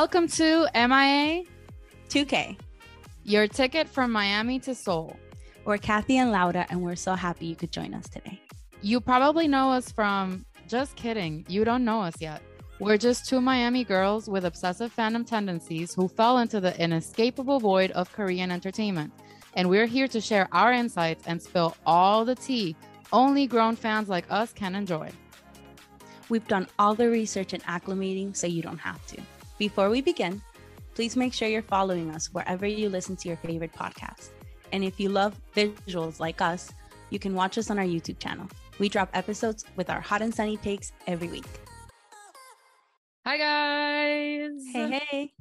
Welcome to MIA 2K. Your ticket from Miami to Seoul. We're Kathy and Laura, and we're so happy you could join us today. You probably know us from, just kidding, you don't know us yet. We're just two Miami girls with obsessive fandom tendencies who fell into the inescapable void of Korean entertainment. And we're here to share our insights and spill all the tea only grown fans like us can enjoy. We've done all the research and acclimating so you don't have to. Before we begin, please make sure you're following us wherever you listen to your favorite podcast. And if you love visuals like us, you can watch us on our YouTube channel. We drop episodes with our hot and sunny takes every week. Hi, guys. Hey, hey.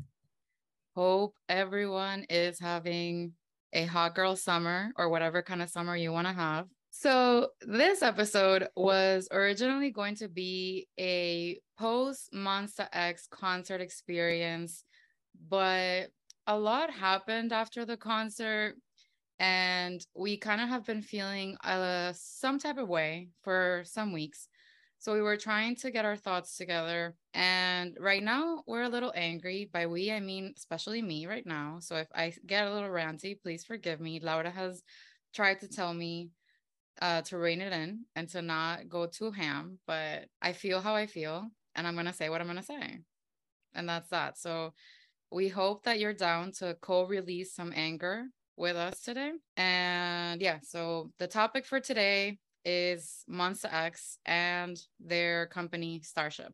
Hope everyone is having a hot girl summer or whatever kind of summer you want to have. So, this episode was originally going to be a post Monsta X concert experience, but a lot happened after the concert. And we kind of have been feeling uh, some type of way for some weeks. So we were trying to get our thoughts together. And right now, we're a little angry. By we, I mean, especially me right now. So if I get a little ranty, please forgive me. Laura has tried to tell me uh, to rein it in and to not go too ham, but I feel how I feel and I'm going to say what I'm going to say. And that's that. So we hope that you're down to co release some anger with us today. And yeah, so the topic for today is Monsta X and their company Starship.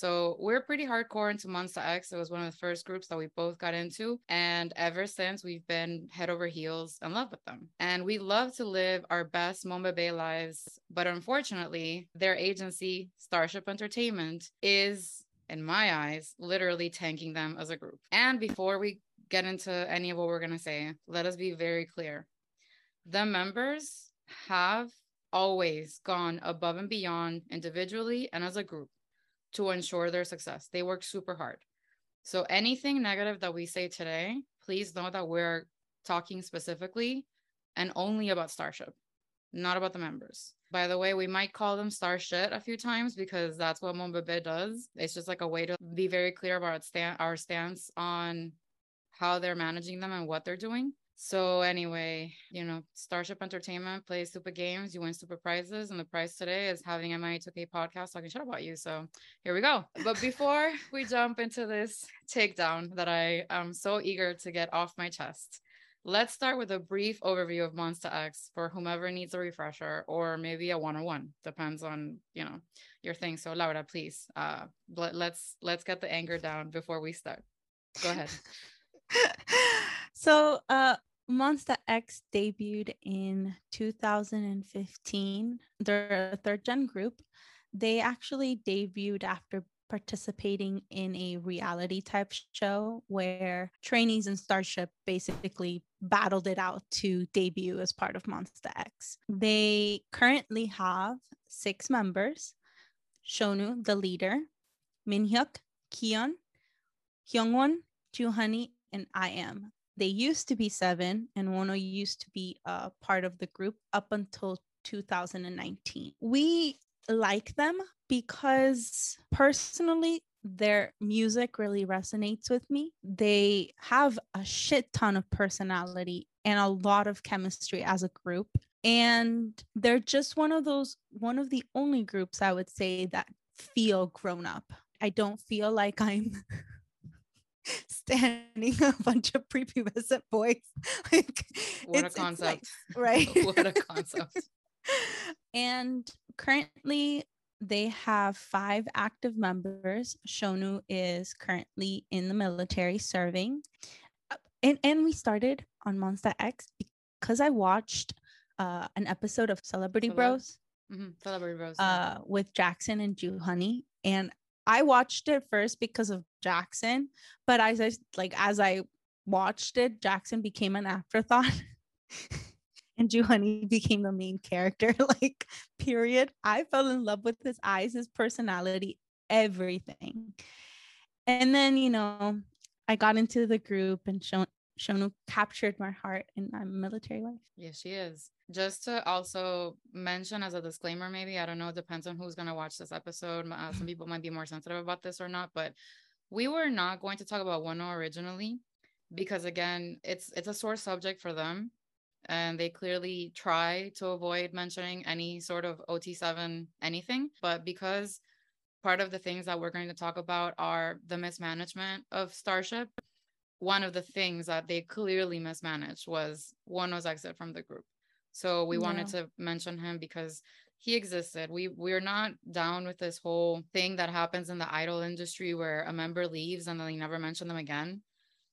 So we're pretty hardcore into Monsta X. It was one of the first groups that we both got into. And ever since, we've been head over heels in love with them. And we love to live our best Monbebe lives. But unfortunately, their agency, Starship Entertainment, is, in my eyes, literally tanking them as a group. And before we get into any of what we're going to say, let us be very clear. The members have always gone above and beyond individually and as a group to ensure their success. They work super hard. So anything negative that we say today, please know that we're talking specifically and only about Starship, not about the members. By the way, we might call them star shit a few times because that's what Monbebe does. It's just like a way to be very clear about our stance on how they're managing them and what they're doing. So anyway, you know, Starship Entertainment plays stupid games, you win stupid prizes, and the prize today is having MIA2K podcast talking shit about you. So here we go. But before we jump into this takedown that I am so eager to get off my chest, let's start with a brief overview of Monsta X for whomever needs a refresher or maybe a one-on-one. Depends on you know your thing. So Laura, please, uh, let's let's get the anger down before we start. Go ahead. so uh Monsta X debuted in 2015. They're a third gen group. They actually debuted after participating in a reality type show where trainees and Starship basically battled it out to debut as part of Monsta X. They currently have six members Shownu, the leader, Minhyuk, Kihyun, Hyungwon, Joohoney, and I.M they used to be seven, and Wonho used to be a part of the group up until 2019. We like them because personally, their music really resonates with me. They have a shit ton of personality and a lot of chemistry as a group. And they're just one of those, one of the only groups I would say that feel grown up. I don't feel like I'm standing a bunch of prepubescent boys. like what a concept. right. what a concept. and currently they have five active members. Shownu is currently in the military serving. Uh, and, and we started on Monsta X because I watched uh, an episode of Celebrity Celeb- Bros. Mm-hmm. Celebrity Bros. Uh, with Jackson and Joohoney. And I watched it first because of Jackson, but as I like as I watched it, Jackson became an afterthought. and Joohoney became the main character. like, period. I fell in love with his eyes, his personality, everything. And then, you know, I got into the group and shown Shownu captured my heart in I'm military life. Yes, she is. Just to also mention as a disclaimer, maybe, I don't know, depends on who's going to watch this episode. Uh, some people might be more sensitive about this or not, but we were not going to talk about Wonho originally because again, it's it's a sore subject for them and they clearly try to avoid mentioning any sort of OT7 anything, but because part of the things that we're going to talk about are the mismanagement of Starship, one of the things that they clearly mismanaged was Wonho's exit from the group. So we yeah. wanted to mention him because he existed. We we're not down with this whole thing that happens in the idol industry where a member leaves and then they never mention them again.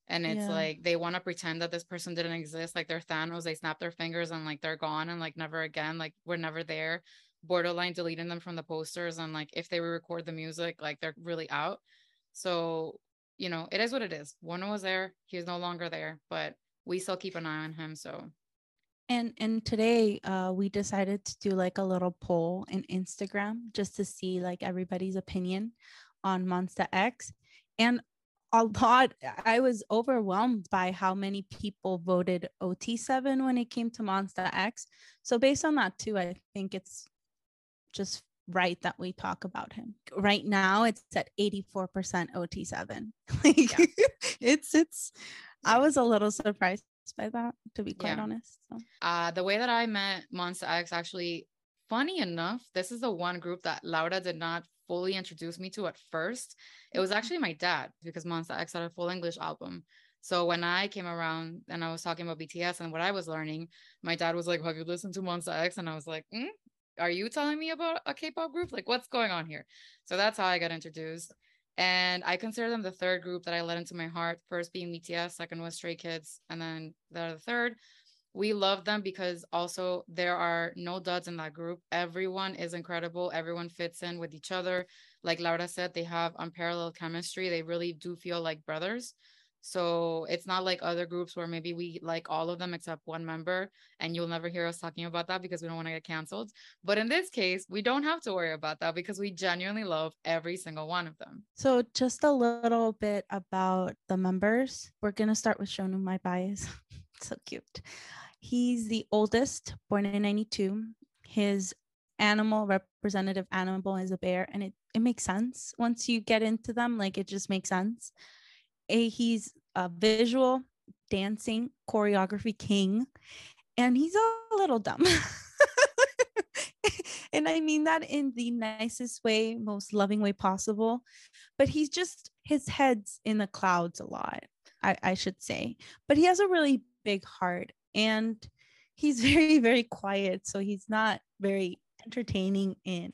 And it's yeah. like they want to pretend that this person didn't exist. Like they're Thanos, they snap their fingers and like they're gone and like never again. Like we're never there. Borderline deleting them from the posters and like if they record the music, like they're really out. So, you know, it is what it is. One was there, he's no longer there, but we still keep an eye on him. So and and today uh, we decided to do like a little poll in Instagram just to see like everybody's opinion on Monsta X. And a lot I was overwhelmed by how many people voted OT7 when it came to Monsta X. So based on that too, I think it's just right that we talk about him. Right now it's at 84% OT7. like yeah. it's it's I was a little surprised by that, to be quite yeah. honest. So. Uh, the way that I met Monsta X actually, funny enough, this is the one group that Laura did not fully introduce me to at first. It was actually my dad because Monsta X had a full English album. So when I came around and I was talking about BTS and what I was learning, my dad was like, "Have you listened to Monsta X?" And I was like, mm, "Are you telling me about a K-pop group? Like, what's going on here?" So that's how I got introduced. And I consider them the third group that I let into my heart. First being BTS, second was Stray Kids, and then they're the third. We love them because also there are no duds in that group. Everyone is incredible. Everyone fits in with each other. Like Laura said, they have unparalleled chemistry. They really do feel like brothers. So it's not like other groups where maybe we like all of them except one member, and you'll never hear us talking about that because we don't want to get canceled. But in this case, we don't have to worry about that because we genuinely love every single one of them. So, just a little bit about the members. We're going to start with Shownu, my bias. so cute. He's the oldest, born in 92. His animal representative animal is a bear and it, it makes sense once you get into them like it just makes sense a, he's a visual dancing choreography king and he's a little dumb. And i mean that in the nicest way most loving way possible but he's just his head's in the clouds a lot I, I should say. But he has a really big heart and he's very very quiet so he's not very entertaining in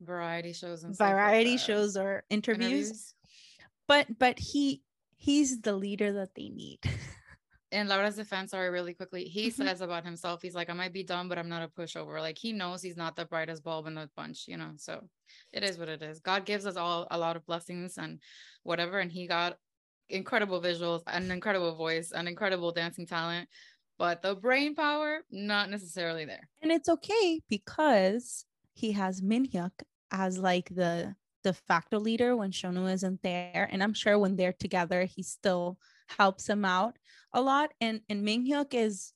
variety shows and variety like shows or interviews. interviews? But but he he's the leader that they need. in Laura's defense, sorry, really quickly, he mm-hmm. says about himself, he's like, I might be dumb, but I'm not a pushover. Like he knows he's not the brightest bulb in the bunch, you know. So it is what it is. God gives us all a lot of blessings and whatever. And he got incredible visuals, an incredible voice, an incredible dancing talent. But the brain power, not necessarily there. And it's okay because he has Minhyuk as like the de facto leader when Shownu isn't there. And I'm sure when they're together, he still helps him out a lot. And and Minhyuk is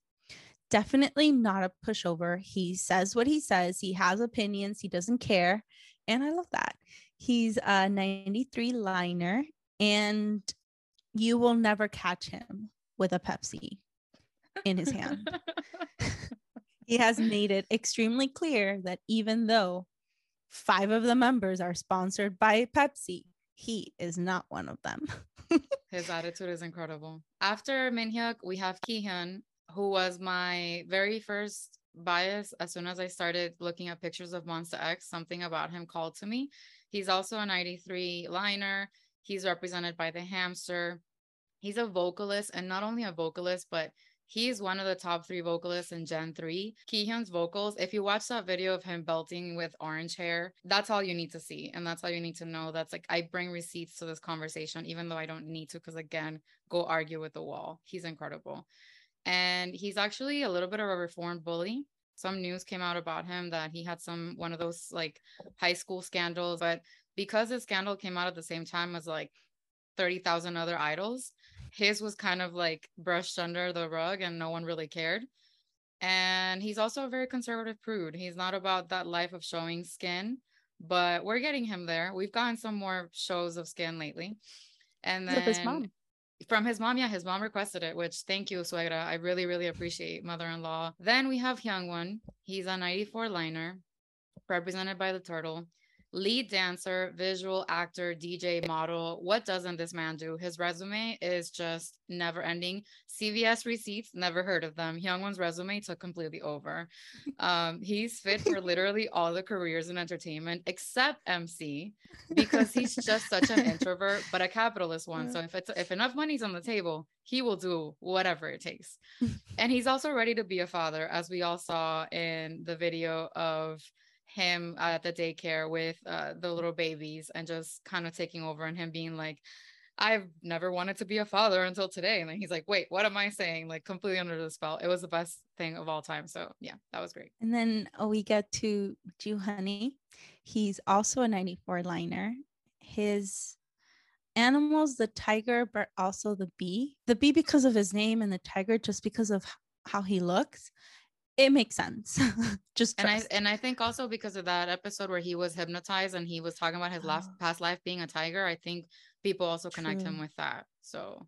definitely not a pushover. He says what he says. He has opinions. He doesn't care. And I love that. He's a 93 liner and you will never catch him with a Pepsi in his hand. he has made it extremely clear that even though five of the members are sponsored by Pepsi. He is not one of them. His attitude is incredible. After Minhyuk, we have Kihyun, who was my very first bias as soon as I started looking at pictures of Monsta X. Something about him called to me. He's also a 93 liner. He's represented by the hamster. He's a vocalist, and not only a vocalist, but he's one of the top three vocalists in Gen 3. Kihyun's vocals, if you watch that video of him belting with orange hair, that's all you need to see. And that's all you need to know. That's like, I bring receipts to this conversation, even though I don't need to, because again, go argue with the wall. He's incredible. And he's actually a little bit of a reformed bully. Some news came out about him that he had some one of those like high school scandals, but because his scandal came out at the same time as like 30,000 other idols, his was kind of like brushed under the rug and no one really cared. And he's also a very conservative prude. He's not about that life of showing skin, but we're getting him there. We've gotten some more shows of skin lately. And then his mom. From his mom, yeah, his mom requested it, which thank you, Suegra. I really, really appreciate mother-in-law. Then we have Hyungwon. He's a 94 liner, represented by the turtle lead dancer, visual actor, DJ, model. What doesn't this man do? His resume is just never ending. CVS receipts, never heard of them. Hyungwon's resume took completely over. Um, he's fit for literally all the careers in entertainment except MC because he's just such an introvert, but a capitalist one. So if it's if enough money's on the table, he will do whatever it takes. and he's also ready to be a father, as we all saw in the video of him at the daycare with uh, the little babies and just kind of taking over and him being like I've never wanted to be a father until today. And then he's like, wait, what am I saying? Like completely under the spell. It was the best thing of all time. So yeah, that was great. And then we get to Joohoney. He's also a 94 liner. His animals, the tiger, but also the bee. The bee because of his name and the tiger just because of how he looks it makes sense. Just and I and I think also because of that episode where he was hypnotized and he was talking about his last oh. past life being a tiger, I think people also connect True. him with that. So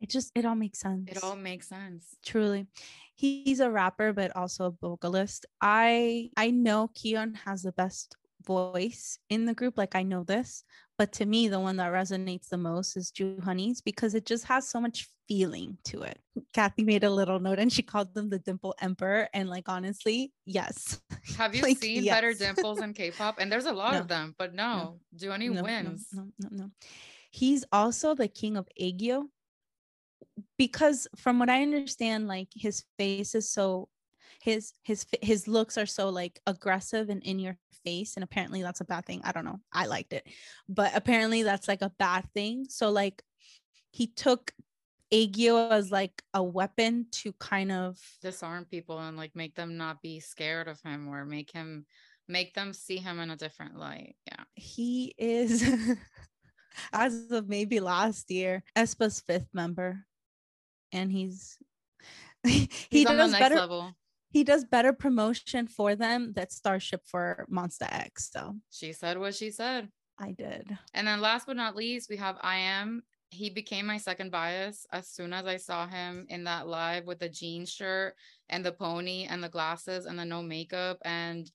it just it all makes sense. It all makes sense. Truly. He's a rapper but also a vocalist. I I know Kihyun has the best voice in the group like I know this, but to me, the one that resonates the most is Joohoney's because it just has so much feeling to it. Kathy made a little note and she called them the Dimple Emperor. And like, honestly, yes. Have you like, seen yes. better dimples in K pop? And there's a lot no. of them, but no, no. Honey no, wins. No, no, no, no. He's also the king of Aegyo because from what I understand, like his face is so his his his looks are so like aggressive and in your face and apparently that's a bad thing i don't know i liked it but apparently that's like a bad thing so like he took aegyo as like a weapon to kind of disarm people and like make them not be scared of him or make him make them see him in a different light. Yeah. He is as of maybe last year, aespa's fifth member. And he's he he's does better level he does better promotion for them that Starship for Monsta X. So she said what she said. I did. And then last but not least, we have I.M. He became my second bias as soon as I saw him in that live with the jean shirt and the pony and the glasses and the no makeup and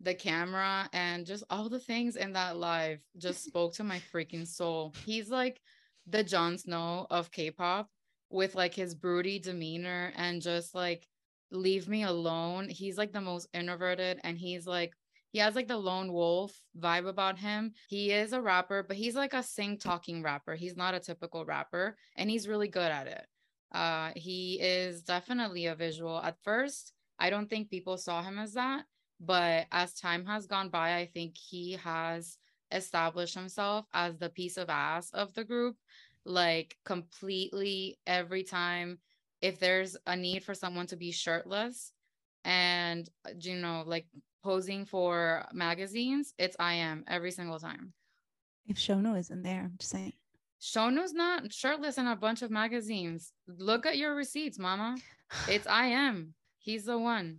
the camera and just all the things in that live just spoke to my freaking soul. He's like the Jon Snow of K-pop with like his broody demeanor and just like leave me alone. He's like the most introverted and he's like he has like the lone wolf vibe about him. He is a rapper, but he's like a sing talking rapper. He's not a typical rapper and he's really good at it. Uh he is definitely a visual. At first, I don't think people saw him as that, but as time has gone by, I think he has established himself as the piece of ass of the group like completely every time if there's a need for someone to be shirtless and uh, you know like posing for magazines it's I.M every single time if Shownu isn't there i'm just saying Shownu's not shirtless in a bunch of magazines look at your receipts mama it's I.M he's the one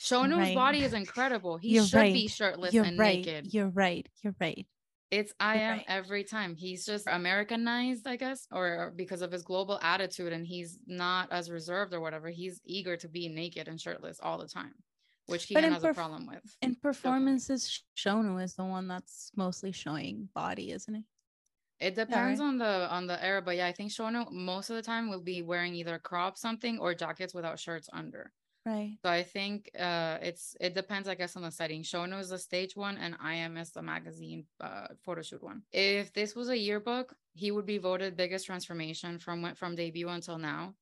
Shownu's right. body is incredible he You're should right. be shirtless You're and right. naked You're right. You're right. It's I.M right. every time. He's just Americanized, I guess, or because of his global attitude, and he's not as reserved or whatever. He's eager to be naked and shirtless all the time, which he has perf- a problem with. In performances, Shownu is the one that's mostly showing body, isn't he? It depends right. on the on the era, but yeah, I think Shownu most of the time will be wearing either crop something or jackets without shirts under. Right. So I think uh, it's it depends, I guess, on the setting. Shownu is the stage one, and I.M is the magazine uh, photo shoot one. If this was a yearbook, he would be voted biggest transformation from from debut until now.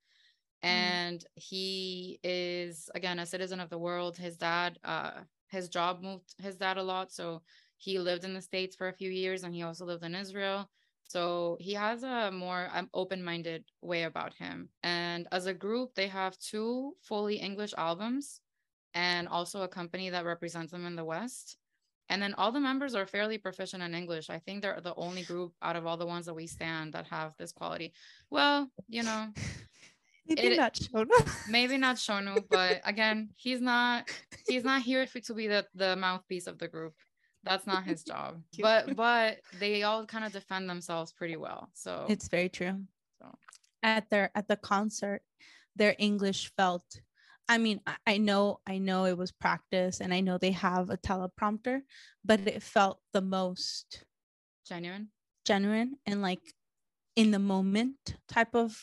Mm. And mm. he is again a citizen of the world. His dad, uh, his job moved his dad a lot, so he lived in the states for a few years, and he also lived in Israel. So he has a more um, open minded way about him. And as a group, they have two fully English albums and also a company that represents them in the West. And then all the members are fairly proficient in English. I think they're the only group out of all the ones that we stand that have this quality. Well, you know, maybe it, not Shownu. maybe not Shownu, but again, he's not he's not here to be the the mouthpiece of the group. That's not his job. but but they all kind of defend themselves pretty well. So It's very true. So. At their at the concert, their English felt I mean, I, know I know it was practice and I know they have a teleprompter, but it felt the most genuine. genuine and like in the moment type of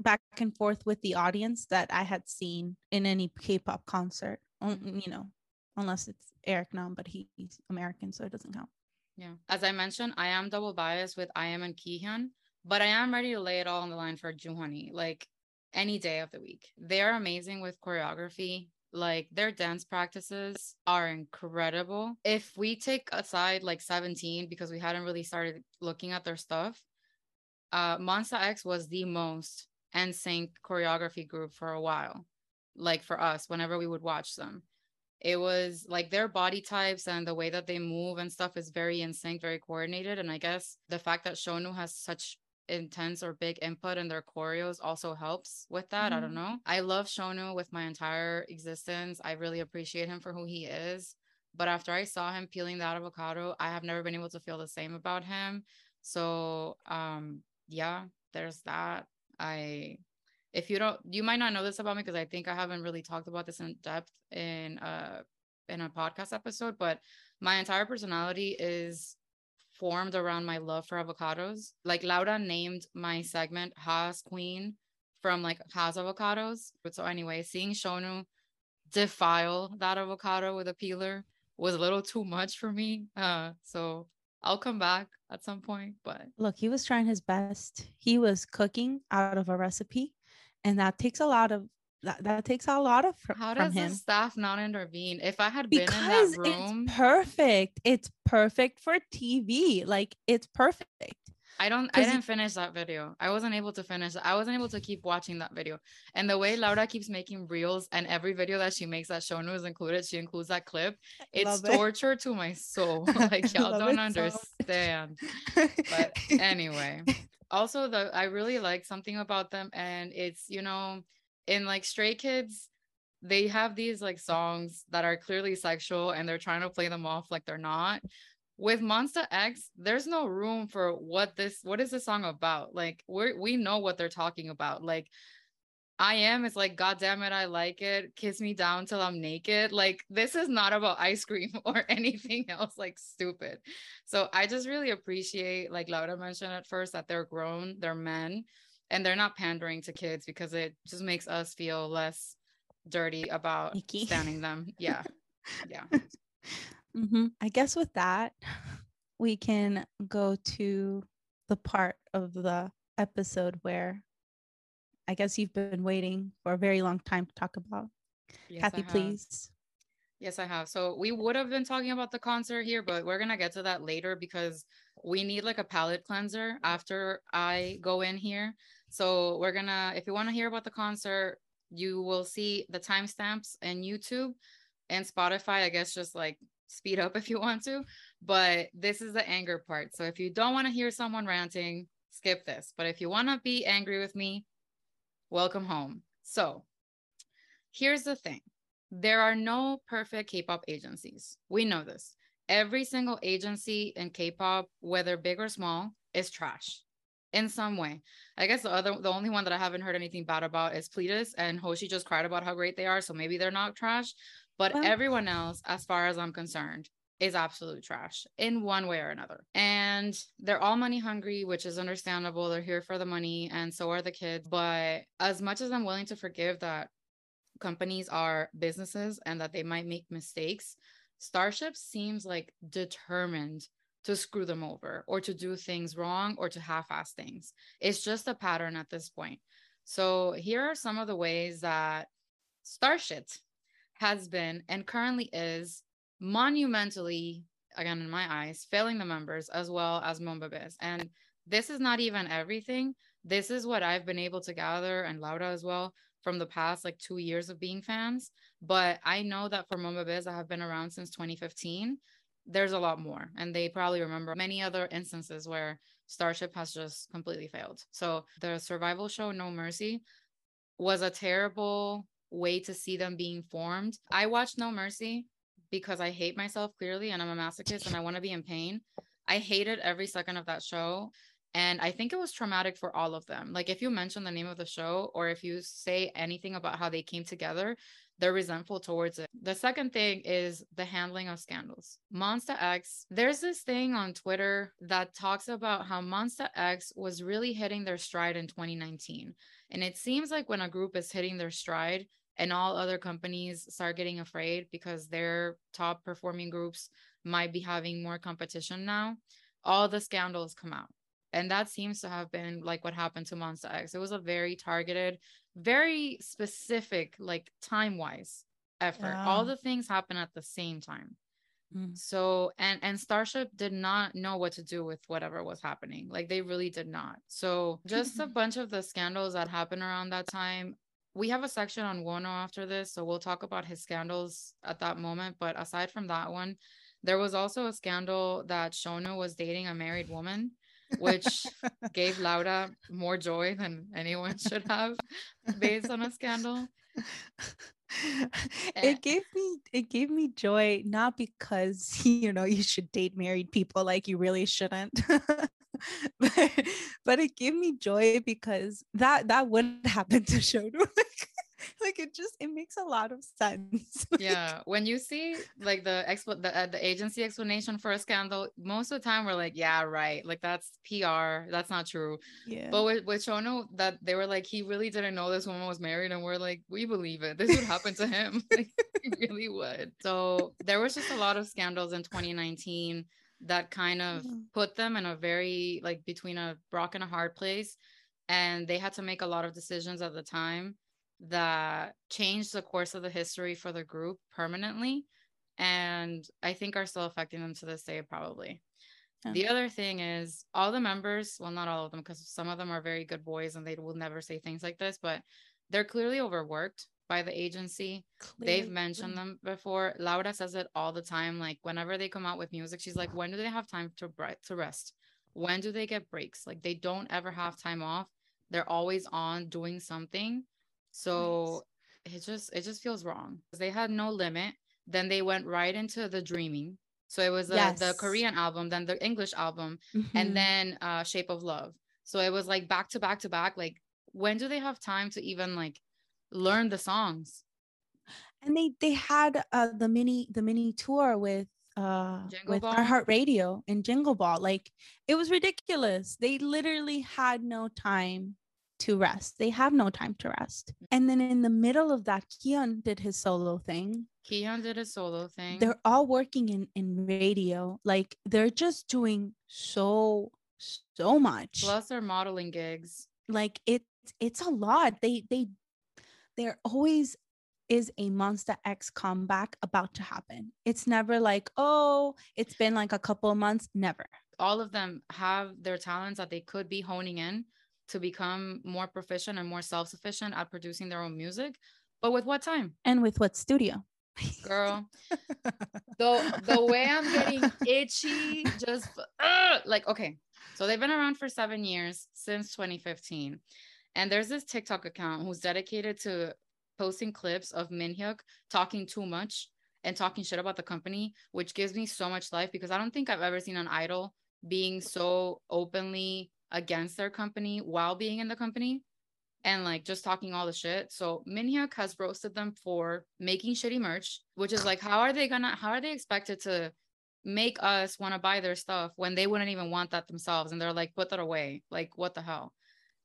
back and forth with the audience that I had seen in any K-pop concert. You know, unless it's Eric Nam, but he, he's American, so it doesn't count. Yeah. As I mentioned, I am double biased with I.M and Kihyun, but I am ready to lay it all on the line for Joohoney, like any day of the week. They are amazing with choreography. Like their dance practices are incredible. If we take aside like 17, because we hadn't really started looking at their stuff, uh Monsta X was the most NSYNC choreography group for a while. Like for us, whenever we would watch them it was like their body types and the way that they move and stuff is very in sync, very coordinated. And I guess the fact that Shownu has such intense or big input in their choreos also helps with that. Mm-hmm. I don't know. I love Shownu with my entire existence. I really appreciate him for who he is. But after I saw him peeling that avocado, I have never been able to feel the same about him. So um yeah, there's that. I if you don't you might not know this about me because i think i haven't really talked about this in depth in a in a podcast episode but my entire personality is formed around my love for avocados. Like laura named my segment Hass queen from like Hass avocados. But so anyway seeing Shownu defile that avocado with a peeler was a little too much for me uh so I'll come back at some point, but look, he was trying his best. He was cooking out of a recipe and that takes a lot of that, that takes a lot of fr- how does the staff not intervene if i had because been in that room it's perfect it's perfect for tv like it's perfect I don't I didn't finish that video. I wasn't able to finish. I wasn't able to keep watching that video. And the way Laura keeps making reels and every video that she makes that Shownu is included, she includes that clip. It's torture to my soul. like y'all don't understand. So but anyway. Also the I really like something about them and it's, you know, in like Stray Kids, they have these like songs that are clearly sexual and they're trying to play them off like they're not with Monsta X, there's no room for what this what is this song about? Like we we know what they're talking about. Like I.M is like god damn it I like it. Kiss me down till I'm naked. Like this is not about ice cream or anything else like stupid. So I just really appreciate like Laura mentioned at first that they're grown, they're men and they're not pandering to kids because it just makes us feel less dirty about Icky. standing them. Yeah. Yeah. Mm-hmm. I guess with that, we can go to the part of the episode where I guess you've been waiting for a very long time to talk about. Yes, Kathy, please. Yes, I have. So we would have been talking about the concert here, but we're gonna get to that later because we need like a palate cleanser after I go in here. So we're gonna, if you want to hear about the concert, you will see the timestamps and YouTube and Spotify. I guess just like speed up if you want to, but this is the anger part. So if you don't want to hear someone ranting, skip this. But if you want to be angry with me, welcome home. So here's the thing there are no perfect K pop agencies. We know this. Every single agency in K pop, whether big or small, is trash in some way. I guess the other, the only one that I haven't heard anything bad about is Pledis, and Hoshi just cried about how great they are. So maybe they're not trash. But well, everyone else, as far as I'm concerned, is absolute trash in one way or another. And they're all money hungry, which is understandable. They're here for the money, and so are the kids. But as much as I'm willing to forgive that companies are businesses and that they might make mistakes, Starship seems like determined to screw them over or to do things wrong or to half ass things. It's just a pattern at this point. So here are some of the ways that Starship has been and currently is monumentally, again, in my eyes, failing the members as well as Monbebes. And this is not even everything. This is what I've been able to gather and Laura as well from the past like two years of being fans. But I know that for Monbebes, I have been around since 2015. There's a lot more. And they probably remember many other instances where Starship has just completely failed. So the survival show, No Mercy, was a terrible way to see them being formed. I watched No Mercy because I hate myself clearly and I'm a masochist and I want to be in pain. I hated every second of that show. And I think it was traumatic for all of them. Like, if you mention the name of the show or if you say anything about how they came together, they're resentful towards it. The second thing is the handling of scandals. Monsta X, there's this thing on Twitter that talks about how Monsta X was really hitting their stride in 2019. And it seems like when a group is hitting their stride and all other companies start getting afraid because their top performing groups might be having more competition now, all the scandals come out. And that seems to have been like what happened to Monsta X. It was a very targeted, very specific, like time wise effort. Yeah. All the things happen at the same time. Mm. So and and Starship did not know what to do with whatever was happening. Like they really did not. So just a bunch of the scandals that happened around that time. We have a section on Wonho after this, so we'll talk about his scandals at that moment. But aside from that one, there was also a scandal that Shownu was dating a married woman which gave Laura more joy than anyone should have based on a scandal. it eh. gave me it gave me joy not because you know you should date married people like you really shouldn't but, but it gave me joy because that that would happen to Shownu like it just it makes a lot of sense. Yeah when you see like the expo the, uh, the agency explanation for a scandal most of the time we're like yeah right like that's pr that's not true. Yeah. But with, with Shownu that they were like he really didn't know this woman was married and we're like we believe it. This would happen to him. Like, he really would. So there was just a lot of scandals in 2019 that kind of put them in a very like between a rock and a hard place and they had to make a lot of decisions at the time that changed the course of the history for the group permanently and i think are still affecting them to this day probably. Yeah. the other thing is all the members well not all of them because some of them are very good boys and they will never say things like this but they're clearly overworked by the agency clearly. they've mentioned them before laura says it all the time like whenever they come out with music she's like when do they have time to to rest when do they get breaks like they don't ever have time off they're always on doing something so nice. it just it just feels wrong. They had no limit. Then they went right into the dreaming. So it was the, yes. the Korean album, then the English album, mm-hmm. and then uh Shape of Love. So it was like back to back to back. Like when do they have time to even like learn the songs? And they they had uh the mini the mini tour with uh Jingle with Ball? iHeartRadio and jingle ball like it was ridiculous they literally had no time to rest. They have no time to rest. And then in the middle of that, Kihyun did his solo thing. Kihyun did a solo thing. They're all working in, in radio. Like they're just doing so, so much. Plus their modeling gigs. Like it's it's a lot. They they there always is a Monsta X comeback about to happen. It's never like, oh, it's been like a couple of months. Never. All of them have their talents that they could be honing in to become more proficient and more self-sufficient at producing their own music but with what time and with what studio girl the the way i'm getting itchy just uh, like okay so they've been around for seven years since 2015 and there's this tiktok account who's dedicated to posting clips of minhyuk talking too much and talking shit about the company which gives me so much life because i don't think i've ever seen an idol being so openly against their company while being in the company and like just talking all the shit. So Minhyuk has roasted them for making shitty merch, which is like, how are they gonna, how are they expected to make us want to buy their stuff when they wouldn't even want that themselves? And they're like, put that away. Like, what the hell?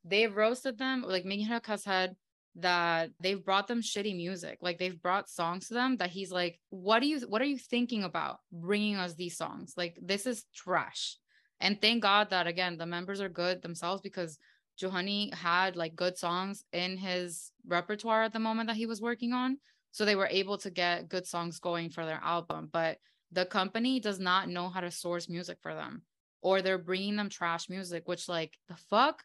They've roasted them. Like Minhyuk has had that they've brought them shitty music. Like they've brought songs to them that he's like, what do you, what are you thinking about bringing us these songs? Like, this is trash. And thank God that again the members are good themselves because Joohoney had like good songs in his repertoire at the moment that he was working on. So they were able to get good songs going for their album. But the company does not know how to source music for them, or they're bringing them trash music, which, like, the fuck?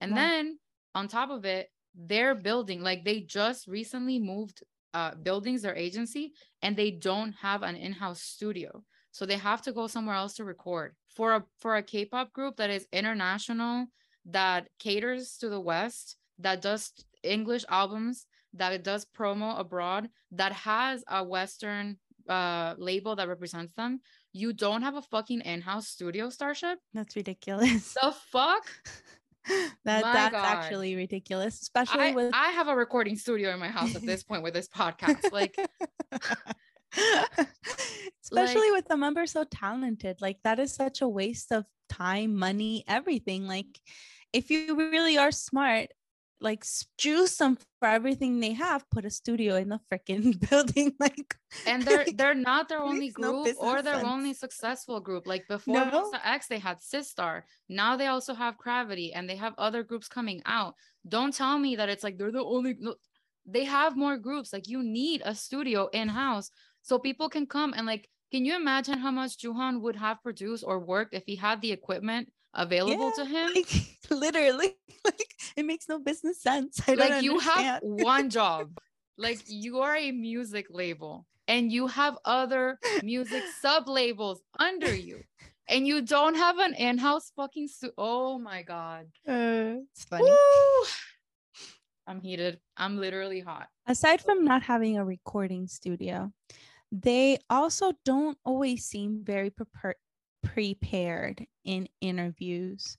And yeah. then on top of it, they're building, like, they just recently moved uh, buildings, their agency, and they don't have an in house studio. So they have to go somewhere else to record for a for a K-pop group that is international, that caters to the West, that does English albums, that it does promo abroad, that has a Western uh, label that represents them, you don't have a fucking in-house studio, Starship. That's ridiculous. The fuck? that My that's God. actually ridiculous, especially I, with I have a recording studio in my house at this point with this podcast. Like, especially with the members so talented like that is such a waste of time money everything like if you really are smart like juice them for everything they have put a studio in the freaking building like and they're they're not their only Makes no group or their sense. only successful group. Like before No. X, they had Sistar. Now they also have CRAVITY, and they have other groups coming out. Don't tell me that it's like they're the only. No, they have more groups. Like you need a studio in house so people can come and like. Can you imagine how much Juhan would have produced or worked if he had the equipment available to him? like literally like it makes no business sense I don't like you have one job like you are a music label and you have other music sub labels under you and you don't have an in-house fucking stu- oh my god. Uh, it's funny. Woo! i'm heated. I'm literally hot. Aside from not having a recording studio, they also don't always seem very prepar- prepared in interviews.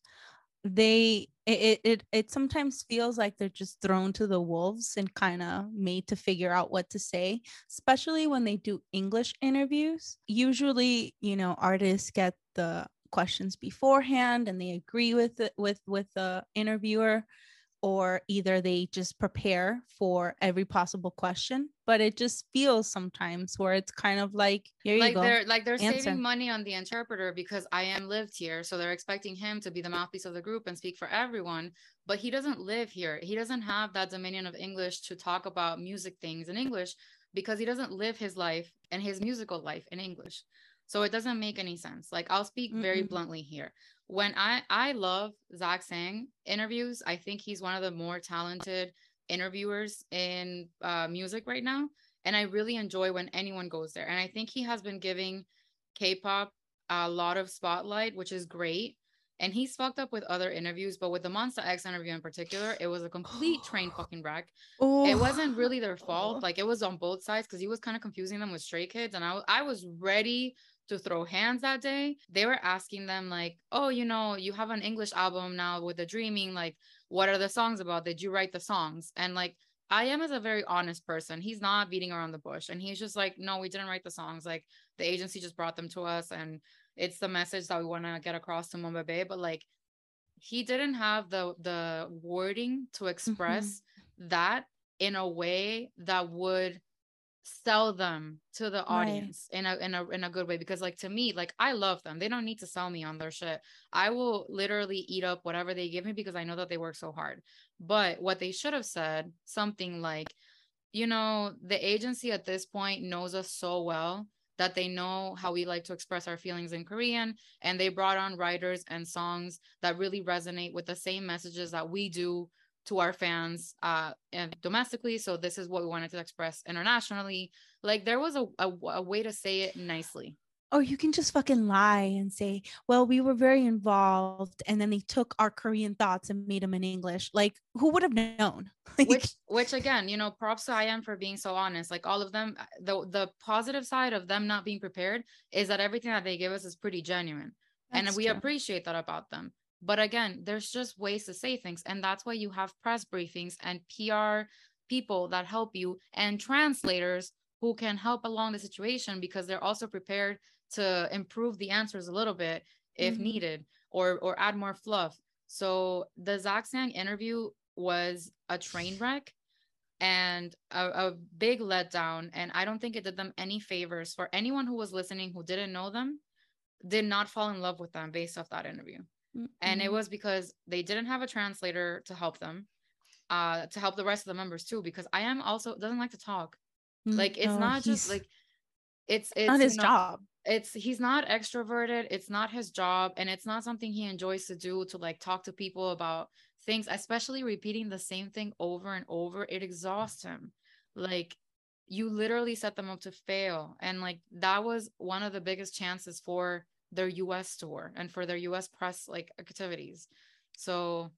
They it, it it sometimes feels like they're just thrown to the wolves and kind of made to figure out what to say, especially when they do English interviews. Usually, you know, artists get the questions beforehand and they agree with it with with the interviewer or either they just prepare for every possible question but it just feels sometimes where it's kind of like here you like go they're like they're Answer. saving money on the interpreter because I.M lived here so they're expecting him to be the mouthpiece of the group and speak for everyone but he doesn't live here he doesn't have that dominion of english to talk about music things in english because he doesn't live his life and his musical life in english so it doesn't make any sense like i'll speak very Mm-mm. bluntly here when i i love zach sang interviews i think he's one of the more talented interviewers in uh, music right now and I really enjoy when anyone goes there. And I think he has been giving K-pop a lot of spotlight, which is great. And he's fucked up with other interviews, but with the Monsta X interview in particular, it was a complete train fucking wreck. It wasn't really their fault. Like it was on both sides because he was kind of confusing them with Stray Kids, and I I was ready to throw hands that day. They were asking them like, "Oh, you know, you have an English album now with the Dreaming. Like, what are the songs about? Did you write the songs?" And like I.M is a very honest person. He's not beating around the bush. And he's just like, no, we didn't write the songs. Like the agency just brought them to us. And it's the message that we want to get across to Monbebe. But like he didn't have the the wording to mm-hmm. express that in a way that would sell them to the Right. audience in a in a in a good way because like to me like I love them. They don't need to sell me on their shit. I will literally eat up whatever they give me because I know that they work so hard. But what they should have said something like you know the agency at this point knows us so well that they know how we like to express our feelings in Korean and they brought on writers and songs that really resonate with the same messages that we do to our fans uh and domestically so this is what we wanted to express internationally like there was a, a, a way to say it nicely or you can just fucking lie and say, well, we were very involved and then they took our Korean thoughts and made them in English. Like, who would have known? Which which again you know props to I.M for being so honest like all of them uh, the the positive side of them not being prepared is that everything that they give us is pretty genuine and we true. appreciate that about them but again there's just ways to say things and that's why you have press briefings and pr people that help you and translators who can help along the situation because they're also prepared to improve the answers a little bit if Mhm. needed or or add more fluff so the Zach Sang interview was a train wreck and a, a big letdown and i don't think it did them any favors for anyone who was listening who didn't know them did not fall in love with them based off that interview and it was because they didn't have a translator to help them uh to help the rest of the members too because I.M also doesn't like to talk. Like it's No, not just like it's it's not his you know, job. it's he's not extroverted it's not his job and it's not something he enjoys to do to like talk to people about things especially repeating the same thing over and over. It exhausts him. Like you literally set them up to fail. And like that was one of the biggest chances for their US tour and for their US press like activities so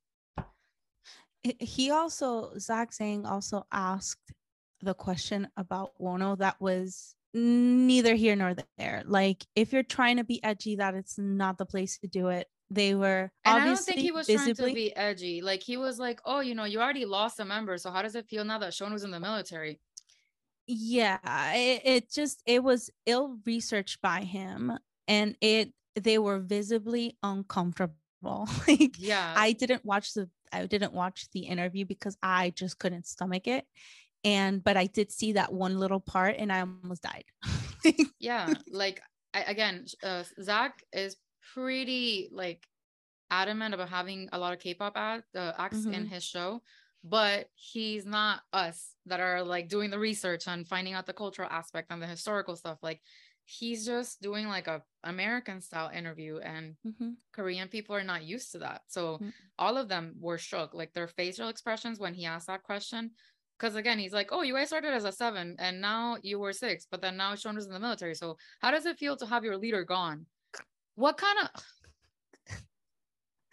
He also, Zach Sang also asked the question about Wonho that was neither here nor there. Like if you're trying to be edgy, that it's not the place to do it. They were And I don't think he was visibly. trying to be edgy. Like he was like, "Oh, you know, you already lost a member, so how does it feel now that Sean was in the military?" yeah, it, it just it was ill researched by him, and it they were visibly uncomfortable. like Yeah. I didn't watch the I didn't watch the interview because I just couldn't stomach it. And but I did see that one little part and I almost died. yeah like I, again uh, zach is pretty like adamant about having a lot of k-pop ad, uh, acts in Mhm. his show but he's not us that are like doing the research and finding out the cultural aspect and the historical stuff like he's just doing like a american style interview and Mhm. korean people are not used to that so Mm. all of them were shook like their facial expressions when he asked that question because again he's like oh you guys started as a seven and now you were six but then now Sean was in the military so how does it feel to have your leader gone what kind of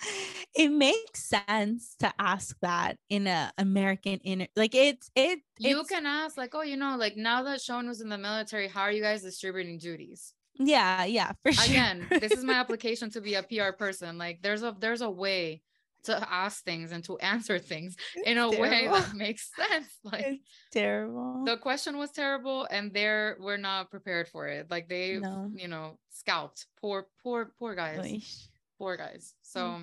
It makes sense to ask that in a American inner like it's it you can ask like oh you know like now that Sean was in the military how are you guys distributing duties? Yeah yeah for sure. Again this is my application to be a pr person. Like there's a there's a way to ask things and to answer things in a way that makes sense like it's terrible. The question was terrible and they're we're not prepared for it. Like they No. you know scalped. Poor poor poor guys. Poor guys so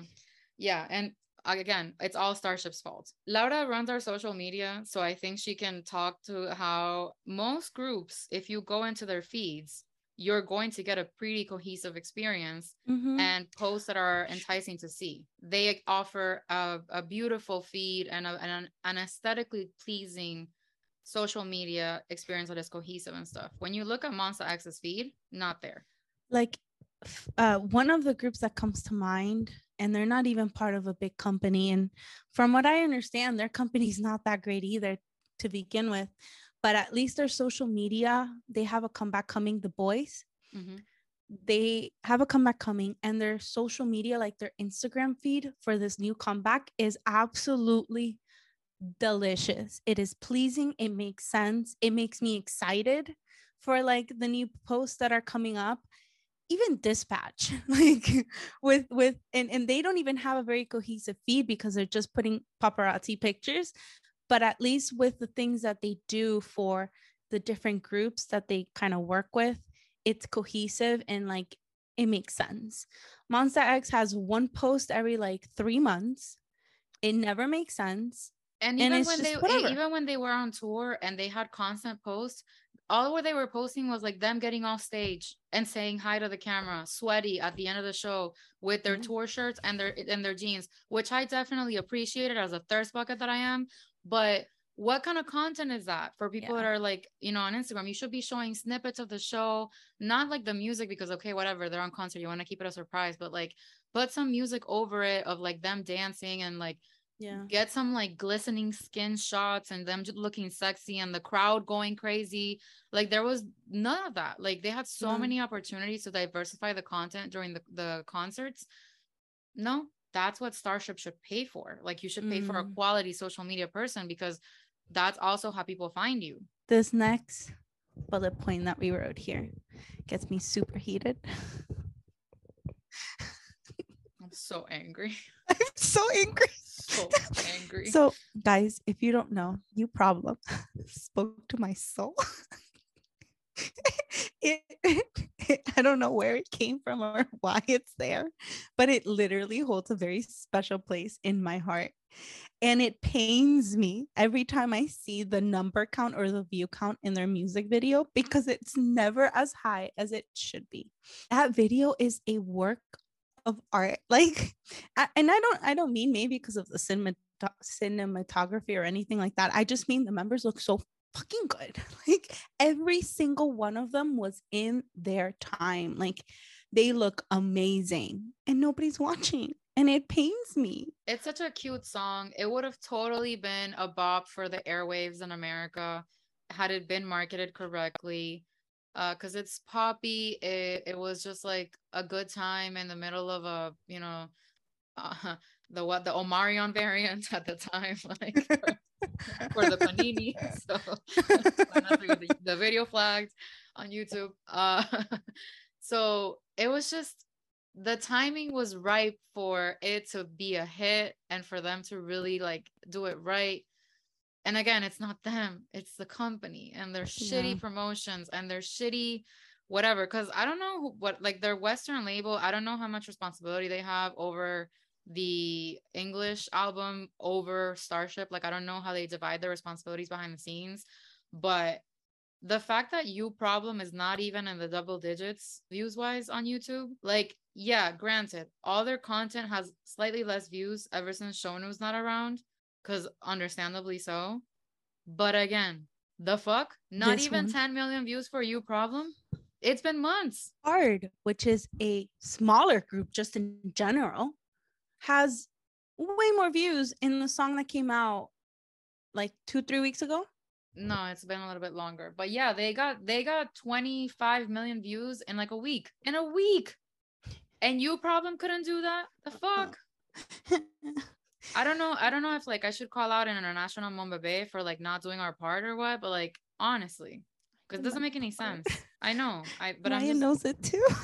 yeah and again it's all starship's fault laura runs our social media so i think she can talk to how most groups if you go into their feeds you're going to get a pretty cohesive experience Mhm. and posts that are enticing to see. They offer a, a beautiful feed and, a, and an, an aesthetically pleasing social media experience that is cohesive and stuff. When you look at Monsta X's feed, not there. like uh, one of the groups that comes to mind and they're not even part of a big company and from what i understand their company's not that great either to begin with but at least their social media they have a comeback coming the boys. Mhm. they have a comeback coming and their social media like their instagram feed for this new comeback is absolutely delicious. It is pleasing. It makes sense. It makes me excited for like the new posts that are coming up even dispatch like with with and, and they don't even have a very cohesive feed because they're just putting paparazzi pictures but at least with the things that they do for the different groups that they kind of work with it's cohesive and like it makes sense monsta x has one post every like three months it never makes sense And And even it's when they eh, whatever. even when they were on tour and they had constant posts, all what they were posting was like them getting off stage and saying hi to the camera, sweaty at the end of the show with their Yeah. tour shirts and their and their jeans, which I definitely appreciated as a thirst bucket that I am. But what kind of content is that for people Yeah. that are like, you know, on Instagram? You should be showing snippets of the show, not like the music because okay, whatever, they're on concert, you want to keep it a surprise, but like put some music over it of like them dancing and like yeah get some like glistening skin shots and them just looking sexy and the crowd going crazy. Like there was none of that. Like they had so None. many opportunities to diversify the content during the, the concerts. No, that's what Starship should pay for. Like you should pay for a Mm. quality social media person because that's also how people find you. this next bullet point that we wrote here gets me super heated I'm so angry. i'm so angry So angry. So, guys, if you don't know, you problem spoke to my soul. it, I don't know where it came from or why it's there, but it literally holds a very special place in my heart. And it pains me every time I see the number count or the view count in their music video because it's never as high as it should be. That video is a work of art. Like and I don't I don't mean maybe because of the cinema, cinematography or anything like that. I just mean the members look so fucking good. Like every single one of them was in their time. Like they look amazing and nobody's watching. And it pains me. it's such a cute song. It would have totally been a bop for the airwaves in America had it been marketed correctly. Uh, cause it's poppy. It it was just like a good time in the middle of a you know, uh, the what the Omicron variant at the time, like for, the panini. So the, the video flagged on YouTube. Uh, so it was just the timing was right for it to be a hit and for them to really like do it right. And again, it's not them, it's the company and their shitty promotions and their shitty whatever. Cause I don't know what like their Western label, I don't know how much responsibility they have over the English album over Starship. Like, I don't know how they divide their responsibilities behind the scenes, but the fact that you problem is not even in the double digits views wise on YouTube, like, yeah, granted, all their content has slightly less views ever since Shownu's not around, because understandably so. But again, the fuck? Not this even one. 10 million views for you problem? It's been months. Hard, which is a smaller group just in general has way more views in the song that came out like two, three weeks ago. No, it's been a little bit longer. But yeah, they got they got 25 million views in like a week. In a week. And you problem couldn't do that? The fuck? I don't know. I don't know if like I should call out an international Monbebe for like not doing our part or what, but like honestly, because it doesn't make any sense. I know. I but I'm just... knows it too.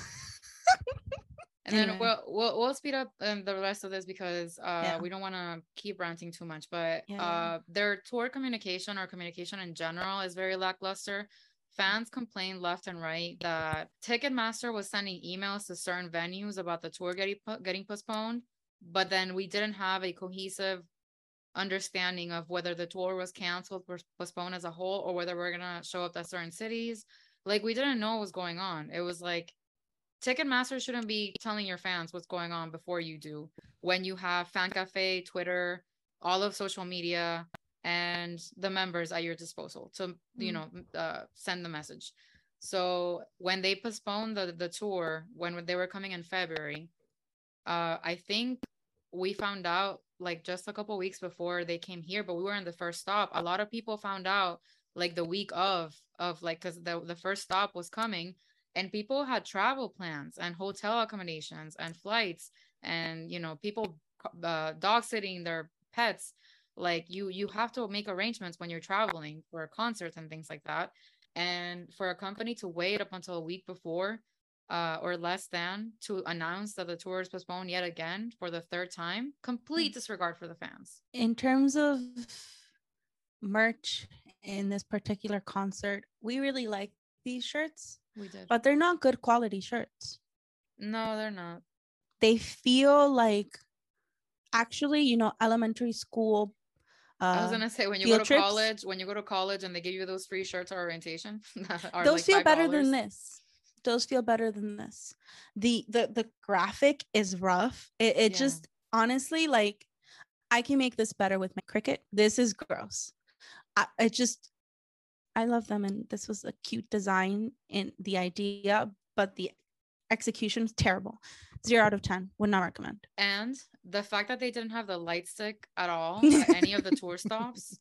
and then we'll, we'll we'll speed up um, the rest of this because uh, yeah. we don't want to keep ranting too much. But yeah. uh, their tour communication or communication in general is very lackluster. Fans complained left and right that Ticketmaster was sending emails to certain venues about the tour getting getting postponed, but then we didn't have a cohesive understanding of whether the tour was canceled or postponed as a whole or whether we're gonna show up at certain cities. Like we didn't know what was going on. It was like Ticketmaster shouldn't be telling your fans what's going on before you do. When you have Fan Cafe, Twitter, all of social media, and the members at your disposal to mm. you know uh, send the message. So when they postponed the the tour when they were coming in February, uh, I think we found out like just a couple weeks before they came here, but we were in the first stop. A lot of people found out like the week of of like because the the first stop was coming and people had travel plans and hotel accommodations and flights and you know people uh, dog sitting their pets like you you have to make arrangements when you're traveling for concerts and things like that and for a company to wait up until a week before uh, or less than to announce that the tour is postponed yet again for the third time complete mm. disregard for the fans in terms of merch in this particular concert we really like these shirts we did. But they're not good quality shirts. No, they're not. They feel like actually, you know, elementary school. Uh, I was gonna say when you go to trips, college, when you go to college and they give you those free shirts or orientation, those like feel $5. better than this. Those feel better than this. The the the graphic is rough. It, it yeah. just honestly like I can make this better with my Cricut. This is gross. I, it just I love them, and this was a cute design in the idea, but the execution is terrible. Zero out of ten. Would not recommend. And the fact that they didn't have the light stick at all at any of the tour stops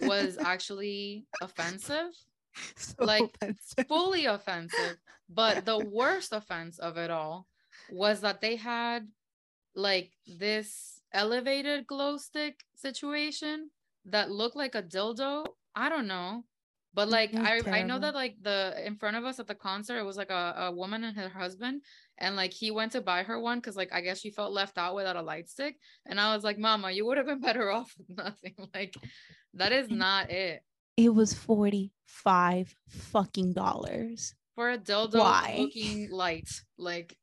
was actually offensive. So like offensive. fully offensive. But the worst offense of it all was that they had like this elevated glow stick situation that looked like a dildo. I don't know. But like I, I know that like the in front of us at the concert, it was like a, a woman and her husband, and like he went to buy her one because like I guess she felt left out without a light stick. And I was like, Mama, you would have been better off with nothing. Like that is not it. It was 45 fucking dollars. For a dildo Why? looking light. Like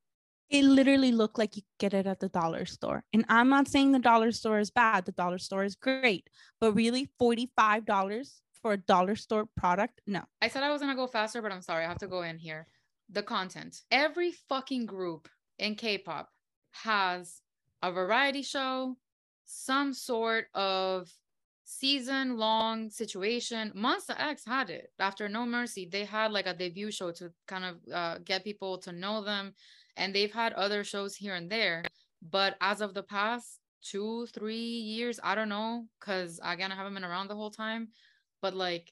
it literally looked like you get it at the dollar store. And I'm not saying the dollar store is bad, the dollar store is great, but really $45 for a dollar store product? No. I said I was gonna go faster, but I'm sorry, I have to go in here. The content. Every fucking group in K-pop has a variety show, some sort of season long situation. Monsta X had it after No Mercy. They had like a debut show to kind of uh, get people to know them, and they've had other shows here and there. But as of the past two, three years, I don't know, because again, I haven't been around the whole time but like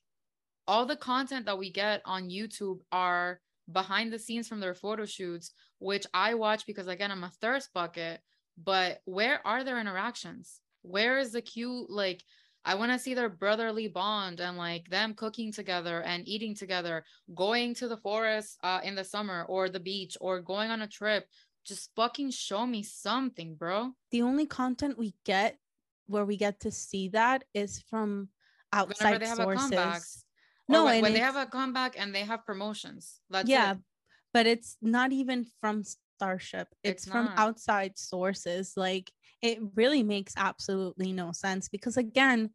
all the content that we get on YouTube are behind the scenes from their photo shoots, which I watch because again, I'm a thirst bucket. But where are their interactions? Where is the cute, like, I want to see their brotherly bond and like them cooking together and eating together, going to the forest uh, in the summer or the beach or going on a trip. Just fucking show me something, bro. The only content we get where we get to see that is from outside sources. No, when, when they have a comeback and they have promotions. That's yeah, it. but it's not even from Starship. It's, it's from not. outside sources. Like it really makes absolutely no sense because again,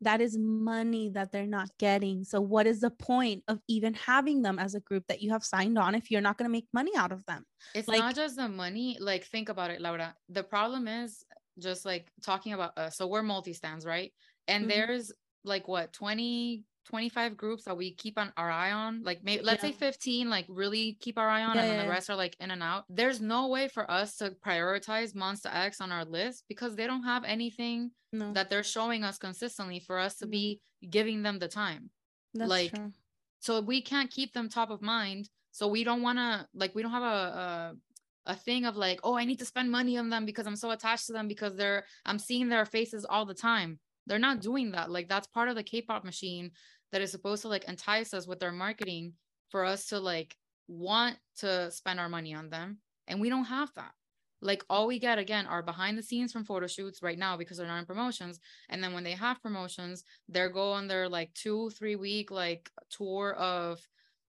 that is money that they're not getting. So what is the point of even having them as a group that you have signed on if you're not going to make money out of them? It's like, not just the money. Like think about it, Laura. The problem is just like talking about us. So we're multi stands, right? And mm-hmm. there's like what 20 25 groups that we keep on our eye on like maybe let's yeah. say 15 like really keep our eye on yeah, and then yeah. the rest are like in and out there's no way for us to prioritize monsta x on our list because they don't have anything no. that they're showing us consistently for us to be giving them the time That's like true. so we can't keep them top of mind so we don't want to like we don't have a, a a thing of like oh i need to spend money on them because i'm so attached to them because they're i'm seeing their faces all the time they're not doing that like that's part of the k-pop machine that is supposed to like entice us with their marketing for us to like want to spend our money on them and we don't have that. Like all we get again are behind the scenes from photo shoots right now because they're not in promotions and then when they have promotions they're go on their like two three week like tour of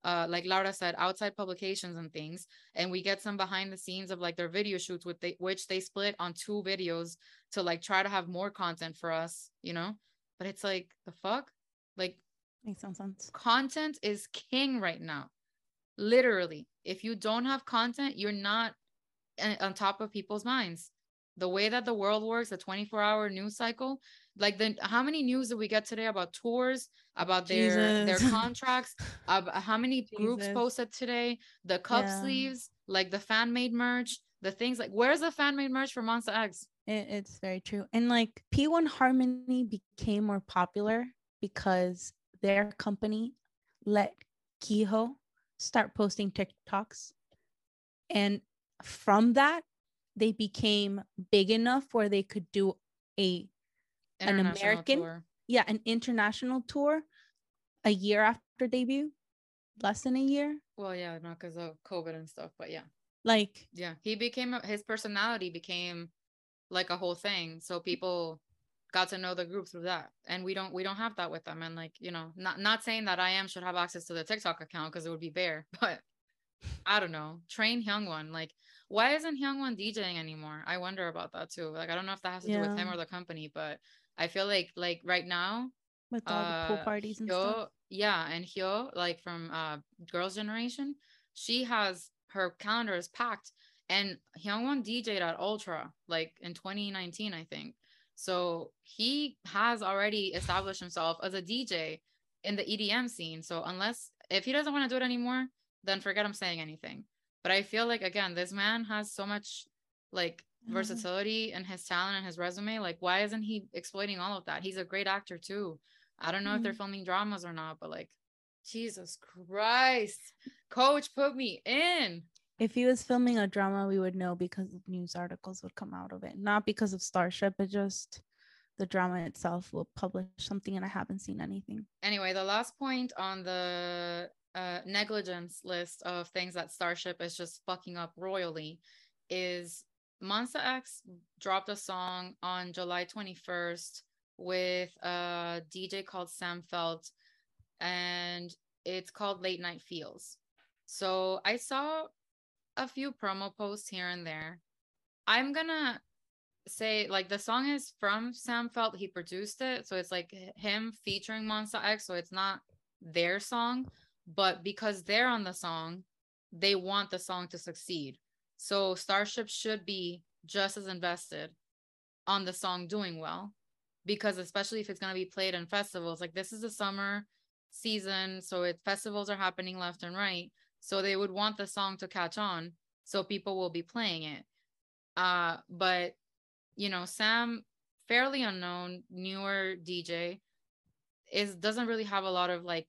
uh like laura said outside publications and things and we get some behind the scenes of like their video shoots with they which they split on two videos to like try to have more content for us you know? But it's like the fuck? Like Makes no sense. Content is king right now. Literally, if you don't have content, you're not on top of people's minds. The way that the world works, the 24 hour news cycle, like the how many news did we get today about tours, about their Jesus. their contracts, uh, how many Jesus. groups posted today, the cup yeah. sleeves, like the fan made merch, the things like where's the fan made merch for Monsta X? It, it's very true. And like P1 Harmony became more popular because their company let Keeho start posting TikToks. And from that, they became big enough where they could do a an American, tour. yeah, an international tour a year after debut, less than a year. Well, yeah, not because of COVID and stuff, but yeah. Like, yeah, he became his personality became like a whole thing. So people got to know the group through that. And we don't we don't have that with them. And like you know not not saying that I.M should have access to the tiktok account because it would be bare but i don't know. Train Hyungwon like why isn't Hyungwon djing anymore? I wonder about that too. Like i don't know if that has to yeah. do with him or the company but i feel like like right now with all uh, the pool parties and Hyo, stuff? yeah and Hyo like from uh girls generation she has her calendar is packed. And Hyungwon DJ'd at Ultra like in 2019 I think so he has already established himself as a DJ in the EDM scene. So unless if he doesn't want to do it anymore, then forget I'm saying anything. But I feel like again, this man has so much like mm-hmm. versatility and his talent and his resume. Like, why isn't he exploiting all of that? He's a great actor too. I don't know mm-hmm. if they're mm-hmm. filming dramas or not, but like, Jesus Christ, coach, put me in if he was filming a drama, we would know because news articles would come out of it, not because of Starship, but just the drama itself will publish something, and I haven't seen anything. Anyway, the last point on the uh, negligence list of things that Starship is just fucking up royally is Monsta X dropped a song on July 21st with a DJ called Sam Feldt, and it's called Late Night Feels. So I saw a few promo posts here and there. I'm gonna say like the song is from Sam Feldt. He produced it, so it's like him featuring Monsta X. So it's not their song, but because they're on the song, they want the song to succeed. So Starship should be just as invested on the song doing well, because especially if it's gonna be played in festivals, like this is the summer season, so it festivals are happening left and right. So they would want the song to catch on. So people will be playing it. Uh, but you know, Sam, fairly unknown, newer DJ, is doesn't really have a lot of like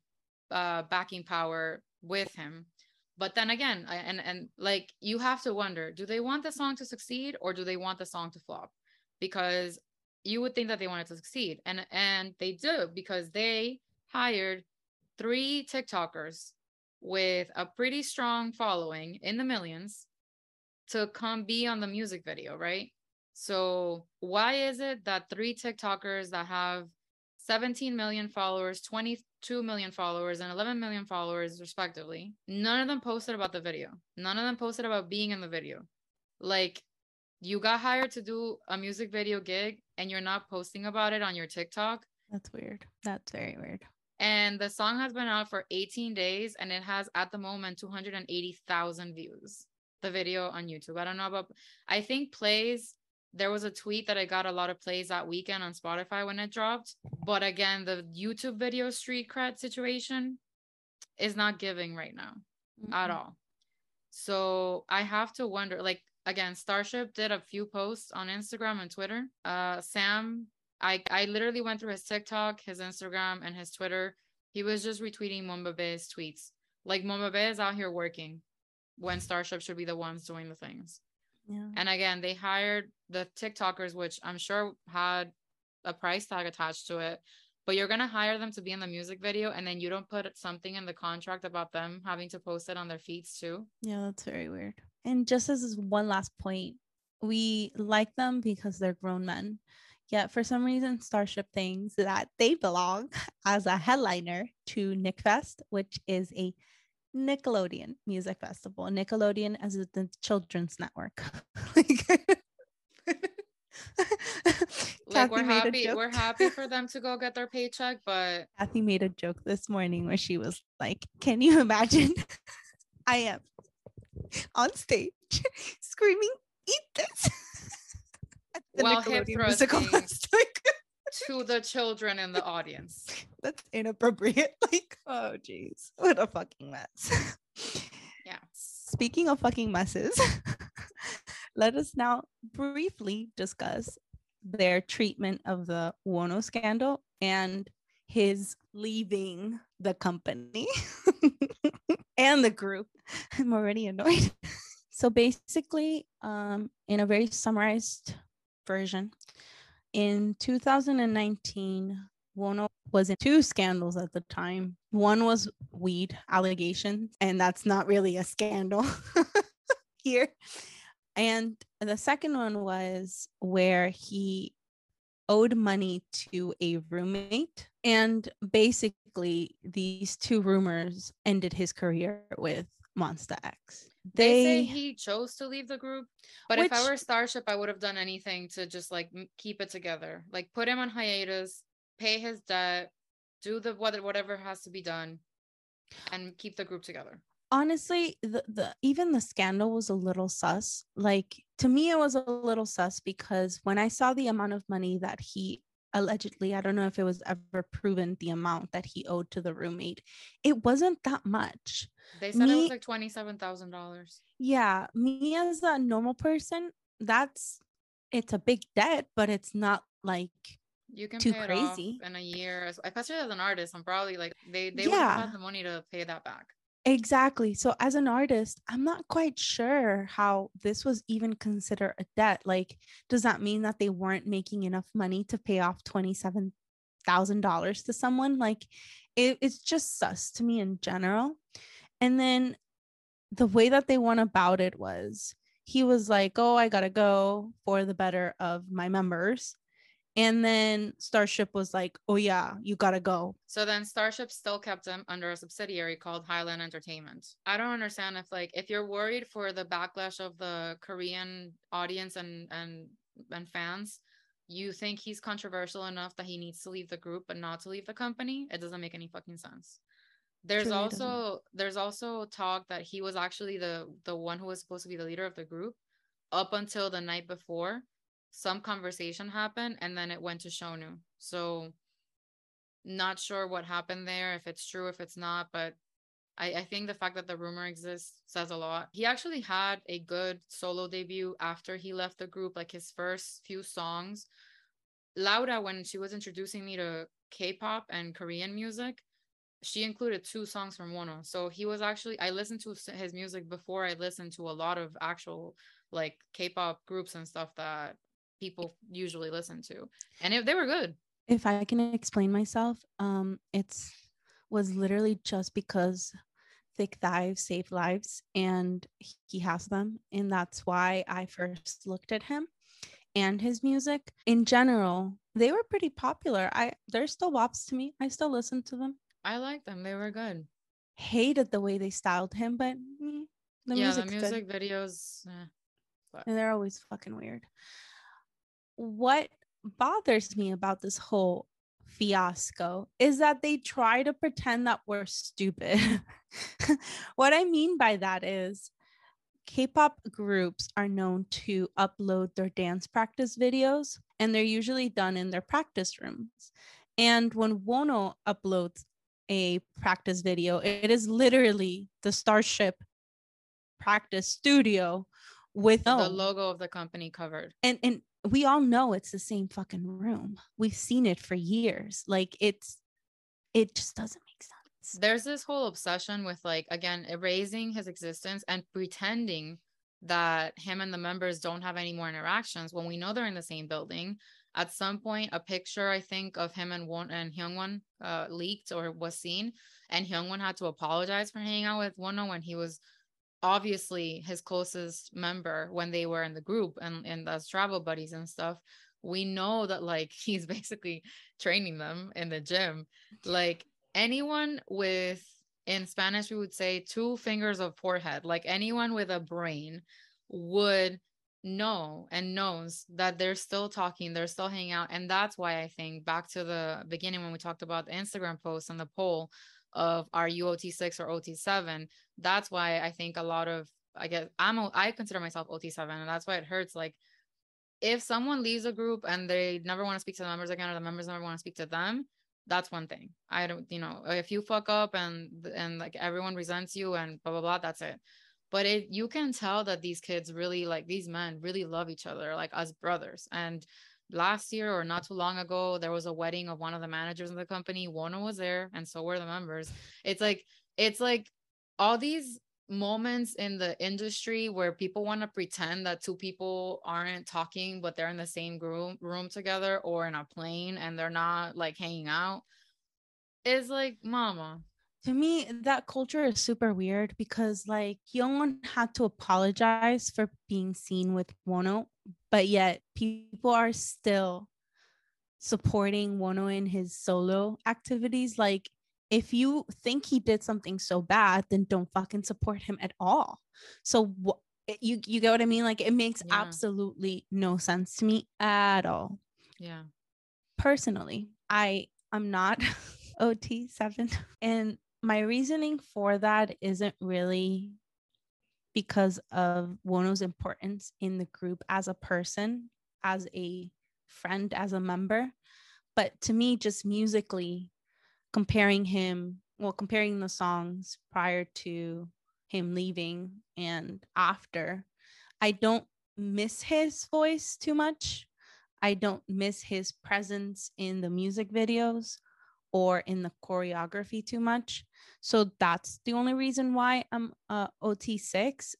uh backing power with him. But then again, and and like you have to wonder, do they want the song to succeed or do they want the song to flop? Because you would think that they wanted to succeed. And and they do because they hired three TikTokers with a pretty strong following in the millions to come be on the music video, right? So why is it that three TikTokers that have 17 million followers, 22 million followers, and 11 million followers, respectively, none of them posted about the video. None of them posted about being in the video. Like, you got hired to do a music video gig and you're not posting about it on your TikTok. That's weird. That's very weird. And the song has been out for 18 days and it has at the moment 280,000 views. The video on YouTube. I don't know about, I think plays there was a tweet that I got a lot of plays that weekend on Spotify when it dropped. But again, the YouTube video street cred situation is not giving right now mm-hmm. at all. So I have to wonder, like again, Starship did a few posts on Instagram and Twitter. Uh Sam, I I literally went through his TikTok, his Instagram, and his Twitter. He was just retweeting Monbebe's tweets. Like Monbebe is out here working when Starship should be the ones doing the things. Yeah. And again, they hired the TikTokers, which I'm sure had a price tag attached to it, but you're going to hire them to be in the music video and then you don't put something in the contract about them having to post it on their feeds too. Yeah, that's very weird. And just as one last point, we like them because they're grown men. Yet for some reason, Starship thinks that they belong as a headliner to Nick Fest, which is a Nickelodeon Music Festival. Nickelodeon as the children's network. like, like we're happy we're happy for them to go get their paycheck, but Kathy made a joke this morning where she was like, Can you imagine? I am on stage screaming, eat this. While hip thrusting to the children in the audience. That's inappropriate. Like, oh jeez, what a fucking mess. yeah. Speaking of fucking messes, let us now briefly discuss their treatment of the Wonho scandal and his leaving the company and the group. I'm already annoyed. so basically, um, in a very summarized version, in 2019, Wonho was in two scandals at the time. One was weed allegations, and that's not really a scandal here. And the second one was where he owed money to a roommate. And basically, these two rumors ended his career with Monsta X. They, they say he chose to leave the group, but which, if I were Starship, I would have done anything to just like keep it together, like put him on hiatus, pay his debt, do the whatever has to be done, and keep the group together. Honestly, the, the even the scandal was a little sus. Like to me, it was a little sus because when I saw the amount of money that he allegedly, I don't know if it was ever proven the amount that he owed to the roommate, it wasn't that much. They said me, it was like $27,000. Yeah. Me as a normal person, that's it's a big debt, but it's not like you can too crazy in a year, especially as an artist. I'm probably like they they yeah. would have the money to pay that back. Exactly. So as an artist, I'm not quite sure how this was even considered a debt. Like, does that mean that they weren't making enough money to pay off twenty-seven thousand dollars to someone? Like, it, it's just sus to me in general. And then the way that they went about it was he was like, Oh, I gotta go for the better of my members. And then Starship was like, Oh, yeah, you gotta go. So then Starship still kept him under a subsidiary called Highline Entertainment. I don't understand if, like, if you're worried for the backlash of the Korean audience and, and, and fans, you think he's controversial enough that he needs to leave the group but not to leave the company it doesn't make any fucking sense there's Truly also doesn't. there's also talk that he was actually the the one who was supposed to be the leader of the group up until the night before some conversation happened and then it went to Shownu. So not sure what happened there, if it's true, if it's not, but I, I think the fact that the rumor exists says a lot. He actually had a good solo debut after he left the group, like his first few songs. Laura, when she was introducing me to K-pop and Korean music, she included two songs from Wonho. So he was actually I listened to his music before I listened to a lot of actual like K-pop groups and stuff that people usually listen to. And it, they were good. If I can explain myself, um, it's was literally just because thick thighs save lives and he has them. And that's why I first looked at him and his music. In general, they were pretty popular. I they're still wops to me. I still listen to them. I like them. They were good. Hated the way they styled him, but the yeah, the music good. videos, eh, they're always fucking weird. What bothers me about this whole fiasco is that they try to pretend that we're stupid. what I mean by that is K pop groups are known to upload their dance practice videos, and they're usually done in their practice rooms. And when Wonho uploads a practice video, it is literally the Starship practice studio with the logo of the company covered. And and we all know it's the same fucking room. We've seen it for years. Like it's it just doesn't make sense. There's this whole obsession with like again erasing his existence and pretending that him and the members don't have any more interactions when we know they're in the same building. At some point, a picture I think of him and Won and Hyungwon uh, leaked or was seen, and Hyungwon had to apologize for hanging out with Wonho when he was obviously his closest member when they were in the group and and as travel buddies and stuff we know that like he's basically training them in the gym. Like anyone with in spanish we would say two fingers of forehead like anyone with a brain would know and knows that they're still talking they're still hanging out. And that's why i think back to the beginning when we talked about the instagram post and the poll of are you OT6 or OT7. That's why I think a lot of I guess I'm I consider myself OT7 and that's why it hurts like if someone leaves a group and they never want to speak to the members again or the members never want to speak to them, that's one thing. I don't, you know, if you fuck up and and like everyone resents you and blah blah blah, that's it. But it you can tell that these kids really like these men really love each other like as brothers. And last year or not too long ago, there was a wedding of one of the managers in the company. Wonho was there, and so were the members. It's like it's like all these moments in the industry where people want to pretend that two people aren't talking but they're in the same room room together or in a plane and they're not like hanging out is like mama to me that culture is super weird because like Hyungwon had to apologize for being seen with Wonho but yet people are still supporting Wonho in his solo activities. Like, if you think he did something so bad, then don't fucking support him at all. So wh- eh, you you get what I mean? Like, it makes yeah. absolutely no sense to me at all. Yeah. Personally, I am not OT seven, and my reasoning for that isn't really because of Wonho's importance in the group as a person, as a friend, as a member. But to me, just musically, comparing him, well, comparing the songs prior to him leaving and after, I don't miss his voice too much. I don't miss his presence in the music videos or in the choreography too much. So that's the only reason why I'm uh, OT6.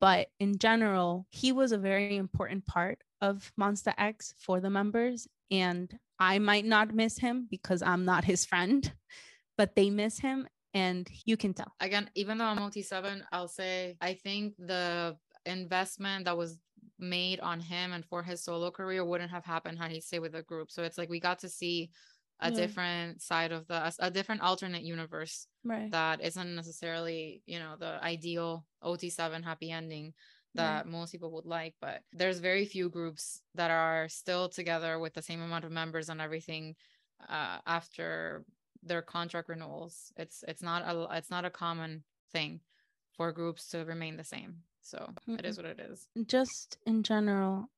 But in general, he was a very important part of Monsta X for the members. And I might not miss him because I'm not his friend, but they miss him and you can tell. Again, even though I'm OT7, I'll say I think the investment that was made on him and for his solo career wouldn't have happened had he stayed with the group. So it's like we got to see a yeah. different side of the a different alternate universe right. that isn't necessarily you know the ideal ot7 happy ending that right. most people would like but there's very few groups that are still together with the same amount of members and everything uh, after their contract renewals it's it's not a it's not a common thing for groups to remain the same so mm-hmm. it is what it is just in general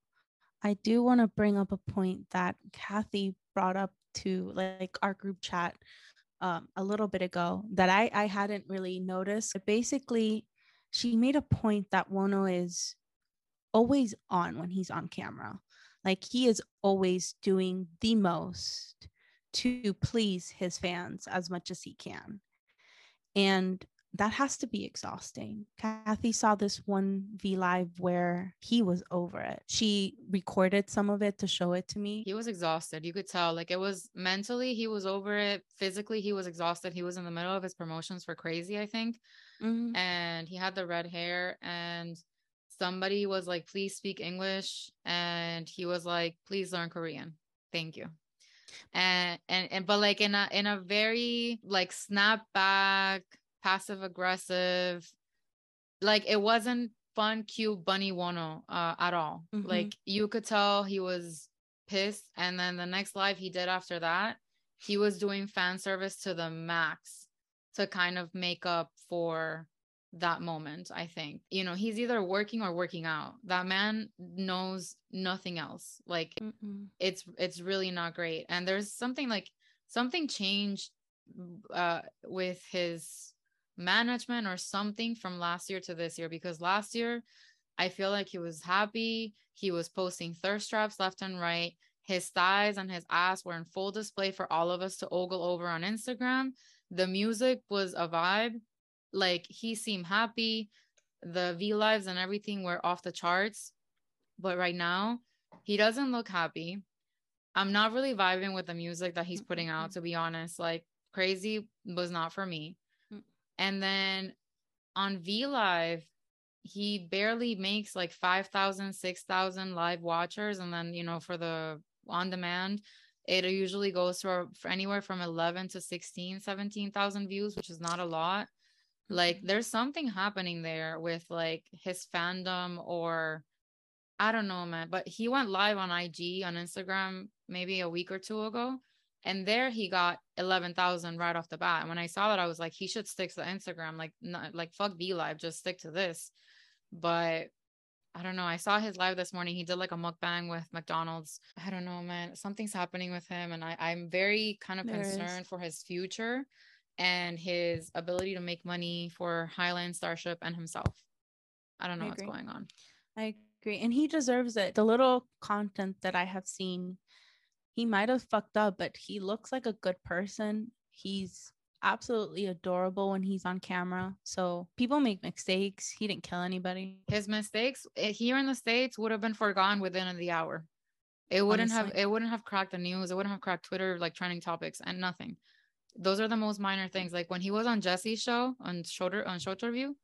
i do want to bring up a point that kathy brought up to like our group chat um, a little bit ago that I, I hadn't really noticed. But basically, she made a point that Wonho is always on when he's on camera. Like he is always doing the most to please his fans as much as he can. And that has to be exhausting. Kathy saw this one V Live where he was over it. She recorded some of it to show it to me. He was exhausted. You could tell. Like it was mentally, he was over it. Physically, he was exhausted. He was in the middle of his promotions for crazy, I think. Mm-hmm. And he had the red hair and somebody was like, please speak English. And he was like, please learn Korean. Thank you and and and but like in a in a very like snap back passive aggressive. Like it wasn't fun cute bunny wonho uh, at all. Mm-hmm. like you could tell he was pissed and then the next live he did after that he was doing fan service to the max to kind of make up for that moment i think. You know he's either working or working out. That man knows nothing else. Like Mm-mm. it's it's really not great. And there's something like something changed uh with his management or something from last year to this year because last year i feel like he was happy he was posting thirst traps left and right his thighs and his ass were in full display for all of us to ogle over on instagram the music was a vibe like he seemed happy. The V lives and everything were off the charts. But right now, he doesn't look happy. I'm not really vibing with the music that he's putting out, mm-hmm. to be honest. Like, crazy was not for me. And then on V Live, he barely makes like 5,000, 6,000 live watchers. And then, you know, for the on demand, it usually goes for, for anywhere from 11 to 16, 17,000 views, which is not a lot like mm-hmm. there's something happening there with like his fandom or i don't know man but he went live on ig on instagram maybe a week or two ago and there he got 11,000 right off the bat and when i saw that i was like he should stick to instagram like not, like fuck V live just stick to this but I don't know. I saw his live this morning. He did like a mukbang with McDonald's. I don't know, man. Something's happening with him. And I, I'm very kind of there concerned is. for his future and his ability to make money for Highline Starship and himself. I don't know I what's going on. I agree. And he deserves it. The little content that I have seen, he might have fucked up, but he looks like a good person. He's absolutely adorable when he's on camera. So people make mistakes. He didn't kill anybody. His mistakes eh, here in the States would have been forgone within the hour. It wouldn't Honestly. have it wouldn't have cracked the news. It wouldn't have cracked Twitter like trending topics and nothing those are the most minor things. Like when he was on Jessi's show on shoulder on Showterview,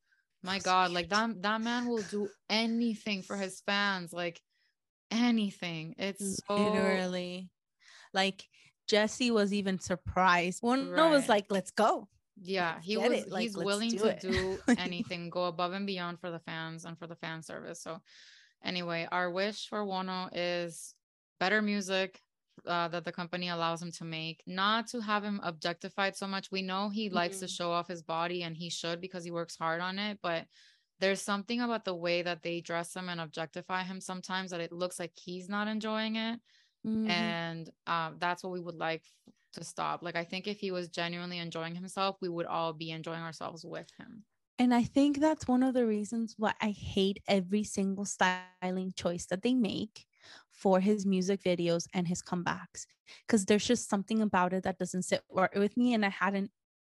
my That's God, like that that man will do anything for his fans, like anything. It's so... literally like Jessi was even surprised. One right. was like, "Let's go." Yeah, he was. Like, he's willing do to it. do anything, go above and beyond for the fans and for the fan service. So, anyway, our wish for Wonho is better music, uh, that the company allows him to make, not to have him objectified so much. We know he mm-hmm. likes to mm-hmm. show off his body and he should because he works hard on it, but there's something about the way that they dress him and objectify him sometimes that it looks like he's not enjoying it. Mm-hmm. And uh, that's what we would like to stop. Like, I think if he was genuinely enjoying himself, we would all be enjoying ourselves with him. And I think that's one of the reasons why I hate every single styling choice that they make for his music videos and his comebacks because there's just something about it that doesn't sit right with me and I hadn't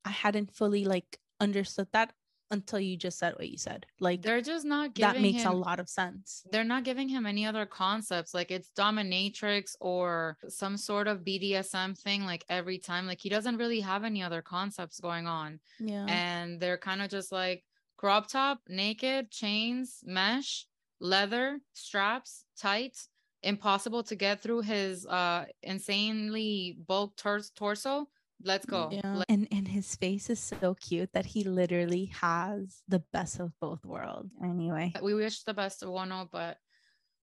I hadn't fully like understood that until you just said what you said. Like they're just not giving that makes him, a lot of sense. They're not giving him any other concepts. Like it's dominatrix or some sort of BDSM thing. Like every time, like he doesn't really have any other concepts going on. Yeah, and they're kind of just like crop top, naked, chains, mesh, leather, straps, tight, impossible to get through his uh insanely bulk tor- torso let's go. Yeah. and and his face is so cute that he literally has the best of both worlds. Anyway. We wish the best of Wonho but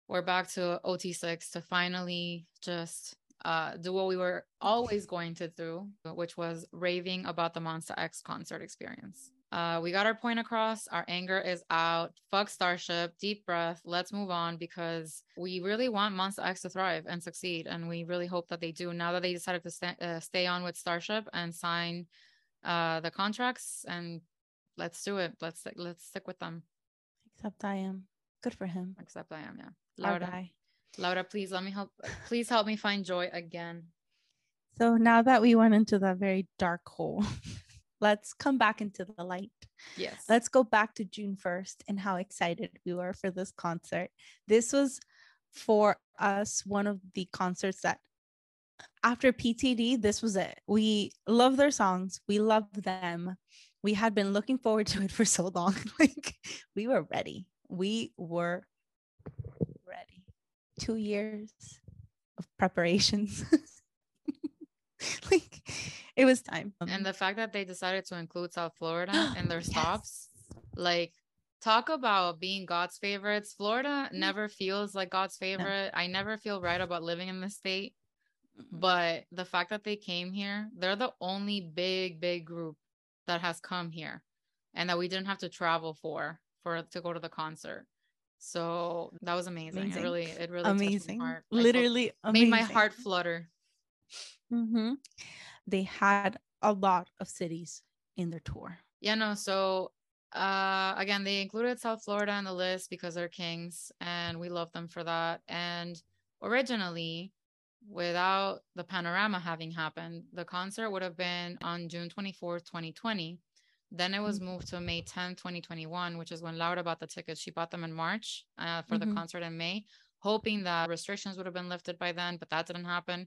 we're back to ot6 to finally just uh do what we were always going to do which was raving about the Monsta x concert experience uh, we got our point across. Our anger is out. Fuck Starship. Deep breath. Let's move on because we really want Monsta X to thrive and succeed, and we really hope that they do. Now that they decided to st- uh, stay on with Starship and sign uh, the contracts, and let's do it. Let's let's stick with them. Except I.M good for him. Except I.M, yeah. Laura, Laura, please let me help. Please help me find joy again. So now that we went into that very dark hole. let's come back into the light. Yes. Let's go back to June 1st and how excited we were for this concert. This was for us one of the concerts that after PTD, this was it. We love their songs. We love them. We had been looking forward to it for so long. like we were ready. We were ready. Two years of preparations. like it was time. and the fact that they decided to include South Florida in their stops, yes. like talk about being God's favorites. Florida mm. never feels like God's favorite. No. I never feel right about living in the state. But the fact that they came here, they're the only big, big group that has come here and that we didn't have to travel for for to go to the concert. So that was amazing. amazing. It really, it really amazing. Literally made my heart flutter. Mm-hmm. They had a lot of cities in their tour. Yeah, no. So uh again, they included South Florida on the list because they're kings, and we love them for that. And originally, without the panorama having happened, the concert would have been on June 24th, 2020. Then it was mm-hmm. moved to May 10, 2021, which is when Laura bought the tickets. She bought them in March uh, for mm-hmm. the concert in May, hoping that restrictions would have been lifted by then, but that didn't happen.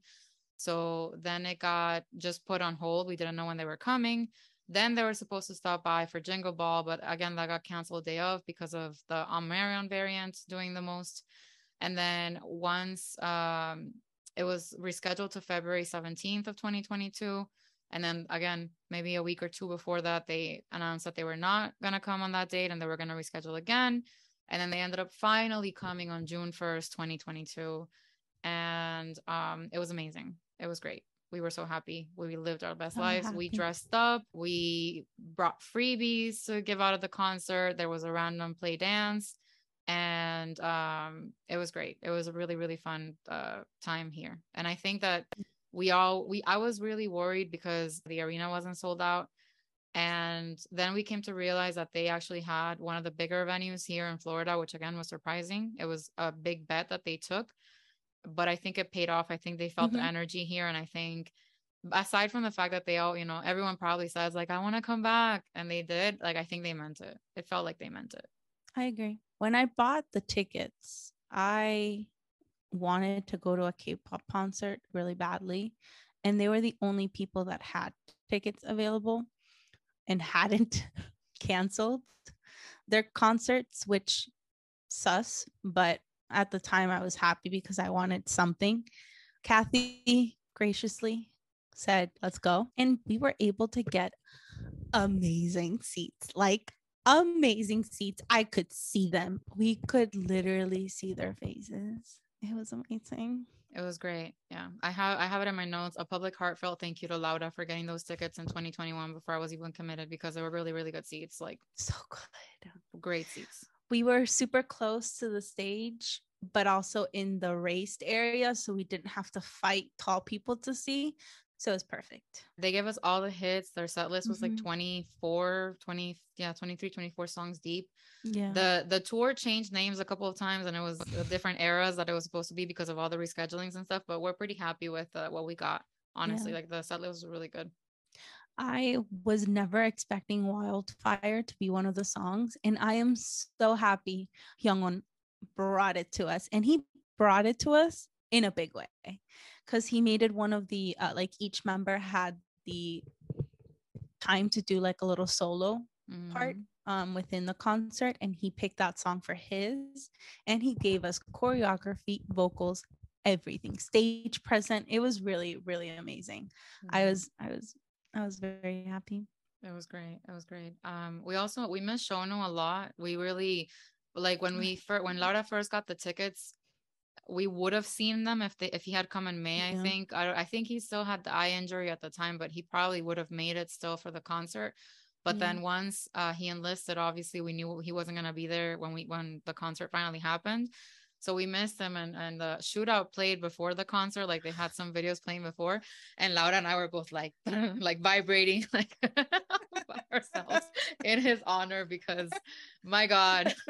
So then it got just put on hold. We didn't know when they were coming. Then they were supposed to stop by for Jingle Ball, but again, that got canceled day of because of the Omicron variant doing the most. And then once um, it was rescheduled to February 17th of 2022. And then again, maybe a week or two before that, they announced that they were not going to come on that date and they were going to reschedule again. And then they ended up finally coming on June 1st, 2022. And um, it was amazing. It was great. We were so happy. We lived our best lives. Happy. We dressed up. We brought freebies to give out at the concert. There was a random play dance and um, it was great. It was a really really fun uh, time here, and I think that we all we I was really worried because the arena wasn't sold out, and then we came to realize that they actually had one of the bigger venues here in Florida, which again was surprising. It was a big bet that they took, but I think it paid off. I think they felt mm-hmm. the energy here, and I think aside from the fact that they all you know everyone probably says like i want to come back and they did like i think they meant it it felt like they meant it i agree when I bought the tickets, I wanted to go to a K-pop concert really badly, and they were the only people that had tickets available and hadn't canceled their concerts, which sus, but at the time I was happy because I wanted something. Kathy graciously said, "Let's go." And we were able to get amazing seats. Like amazing seats. I could see them. We could literally see their faces. It was amazing. It was great. Yeah. I have I have it in my notes. A public heartfelt thank you to Laura for getting those tickets in 2021 before I was even committed because they were really, really good seats. Like so good. Great seats. We were super close to the stage, but also in the raced area. So we didn't have to fight tall people to see. So it's perfect. They gave us all the hits. Their set list was mm-hmm. like 24, 20, yeah, 23, 24 songs deep. Yeah. The the tour changed names a couple of times and it was different eras that it was supposed to be because of all the reschedulings and stuff. But we're pretty happy with uh, what we got. Honestly, yeah. like the set list was really good. I was never expecting Wildfire to be one of the songs. And I am so happy Hyungwon brought it to us. And he brought it to us in a big way because he made it one of the uh, like each member had the time to do like a little solo mm. part um, within the concert and he picked that song for his and he gave us choreography vocals everything stage present it was really really amazing mm. i was i was i was very happy it was great it was great um we also we missed Shownu a lot we really like when we first when laura first got the tickets we would have seen them if they if he had come in May. Yeah. I think I, I think he still had the eye injury at the time, but he probably would have made it still for the concert. But yeah. then once uh, he enlisted, obviously we knew he wasn't gonna be there when we when the concert finally happened. So we missed him and, and the shootout played before the concert. Like they had some videos playing before. And Laura and I were both like like vibrating like by ourselves in his honor because my God,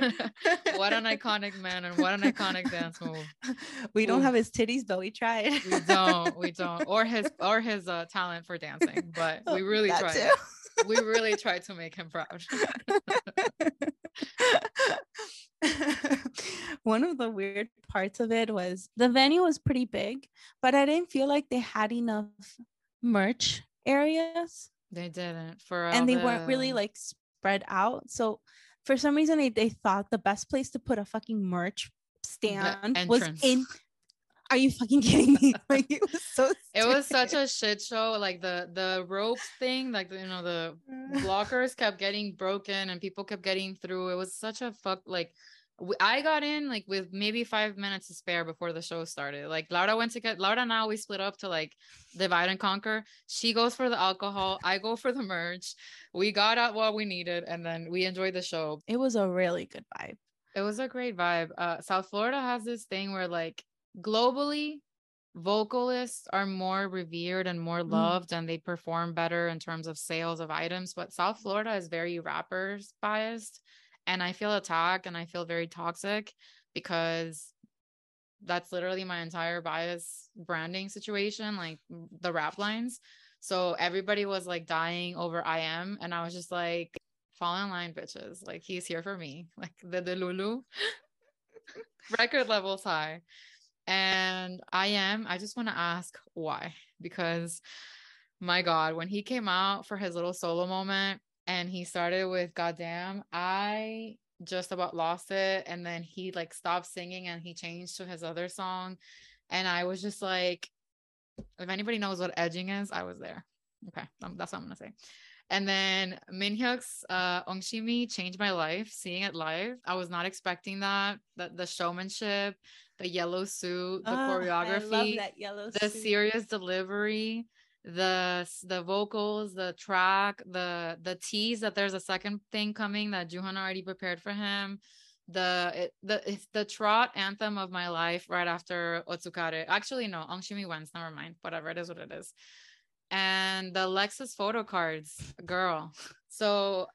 what an iconic man and what an iconic dance move. We don't Ooh. have his titties, but we tried. we don't, we don't. Or his or his uh, talent for dancing, but we really tried. we really tried to make him proud. One of the weird parts of it was the venue was pretty big, but I didn't feel like they had enough merch areas. They didn't for and they the... weren't really like spread out. So for some reason they, they thought the best place to put a fucking merch stand was in are you fucking kidding me? Like it was so stupid. It was such a shit show. Like the the rope thing, like you know, the blockers kept getting broken and people kept getting through. It was such a fuck like I got in like with maybe five minutes to spare before the show started. Like Laura went to get Laura and I we split up to like divide and conquer. She goes for the alcohol, I go for the merch. We got out what we needed and then we enjoyed the show. It was a really good vibe. It was a great vibe. Uh South Florida has this thing where like globally vocalists are more revered and more mm-hmm. loved mm. and they perform better in terms of sales of items, but South Florida is very rappers biased and I feel attacked and I feel very toxic because that's literally my entire bias branding situation, like the rap lines. So everybody was like dying over I.M, and I was just like, fall in line, bitches. Like he's here for me. Like the the lulu record levels high. And I.M, I just want to ask why. Because my God, when he came out for his little solo moment, and he started with goddamn i just about lost it and then he like stopped singing and he changed to his other song and i was just like if anybody knows what edging is i was there okay um, that's what i'm gonna say and then Minhyuk's uh Ongshimi changed my life seeing it live. I was not expecting that. The, the showmanship, the yellow suit, the oh, choreography, the suit. serious delivery the the vocals, the track, the the tease that there's a second thing coming that Jooheon already prepared for him. The it, the it's the trot anthem of my life right after Otsukare. Actually, no, Ongshimi wins. Never mind. Whatever it is, what it is. And the Lexus photo cards, girl. So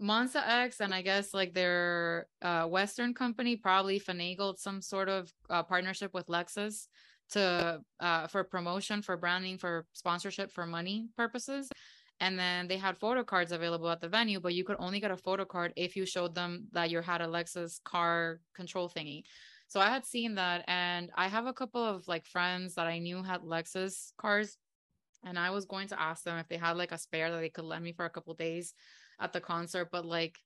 Monsta X and I guess like their uh, Western company probably finagled some sort of uh, partnership with Lexus to uh, for promotion, for branding, for sponsorship, for money purposes. And then they had photo cards available at the venue, but you could only get a photo card if you showed them that you had a Lexus car control thingy. So I had seen that, and I have a couple of like friends that I knew had Lexus cars, and I was going to ask them if they had like a spare that they could lend me for a couple days at the concert. But like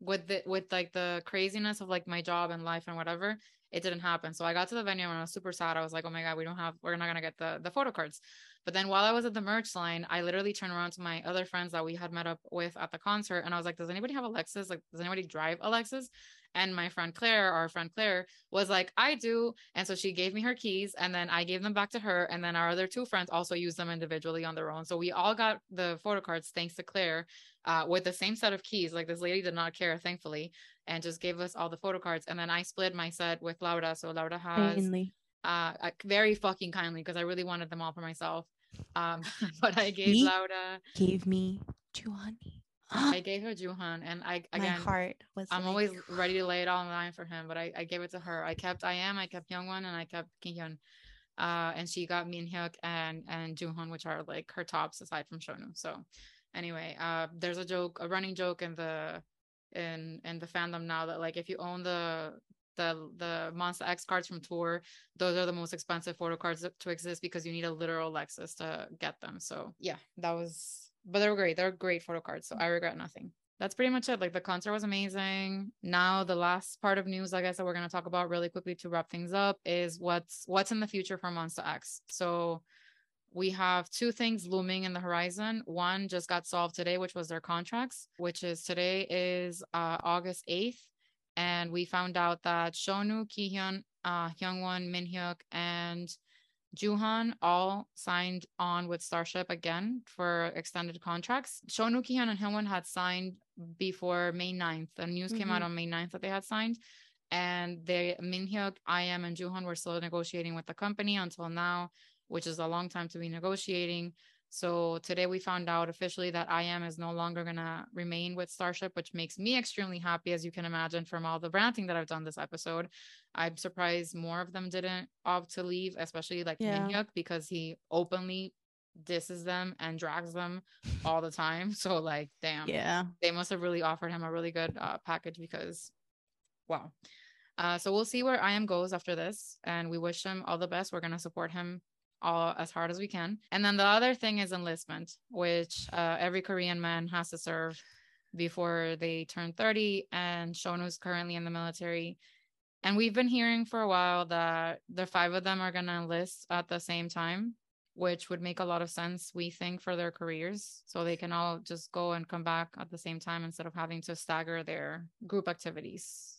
with the with like the craziness of like my job and life and whatever, it didn't happen. So I got to the venue and I was super sad. I was like, oh my God, we don't have, we're not going to get the, the photo cards. But then while I was at the merch line, I literally turned around to my other friends that we had met up with at the concert. And I was like, does anybody have a Lexus? Like, does anybody drive a Lexus? And my friend Claire, our friend Claire, was like, I do. And so she gave me her keys and then I gave them back to her. And then our other two friends also used them individually on their own. So we all got the photo cards thanks to Claire uh, with the same set of keys. Like this lady did not care, thankfully and just gave us all the photo cards. And then I split my set with Laura. So Laura has kindly. uh very fucking kindly because I really wanted them all for myself. Um, but I gave he Laura gave me Jooheon. I gave her Jooheon, and I again, my heart was. I'm like... always ready to lay it all on the line for him, but I, I gave it to her. I kept I.M, I kept Hyungwon, and I kept Kihyun. Uh, and she got Minhyuk and and Jooheon, which are like her tops aside from Shownu. So, anyway, uh, there's a joke, a running joke in the in in the fandom now that like if you own the the the Monsta X cards from tour, those are the most expensive photo cards to exist because you need a literal Lexus to get them. So yeah, that was but they were great. They're great photo cards. So I regret nothing. That's pretty much it. Like the concert was amazing. Now the last part of news, I guess that we're gonna talk about really quickly to wrap things up is what's what's in the future for Monsta X. So we have two things looming in the horizon. One just got solved today, which was their contracts, which is today is uh, August 8th. And we found out that Shownu, Kihyun, uh, Hyungwon, Minhyuk, and Jooheon all signed on with Starship again for extended contracts. Shownu, Kihyun, and Hyungwon had signed before May 9th. The news mm-hmm. came out mm-hmm. on May 9th that they had signed. And they Minhyuk, I.M, and Jooheon were still negotiating with the company until now which is a long time to be negotiating. So today we found out officially that I.M is no longer going to remain with Starship, which makes me extremely happy, as you can imagine from all the ranting that I've done this episode. I'm surprised more of them didn't opt to leave, especially like yeah. Minhyuk, because he openly disses them and drags them all the time. So like, damn, Yeah. they must have really offered him a really good uh, package because, wow. Uh, so we'll see where I.M goes after this, and we wish him all the best. We're gonna support him all as hard as we can. And then the other thing is enlistment, which uh, every Korean man has to serve before they turn 30. And Shownu's currently in the military. And we've been hearing for a while that the five of them are going to enlist at the same time, which would make a lot of sense, we think, for their careers. So they can all just go and come back at the same time instead of having to stagger their group activities.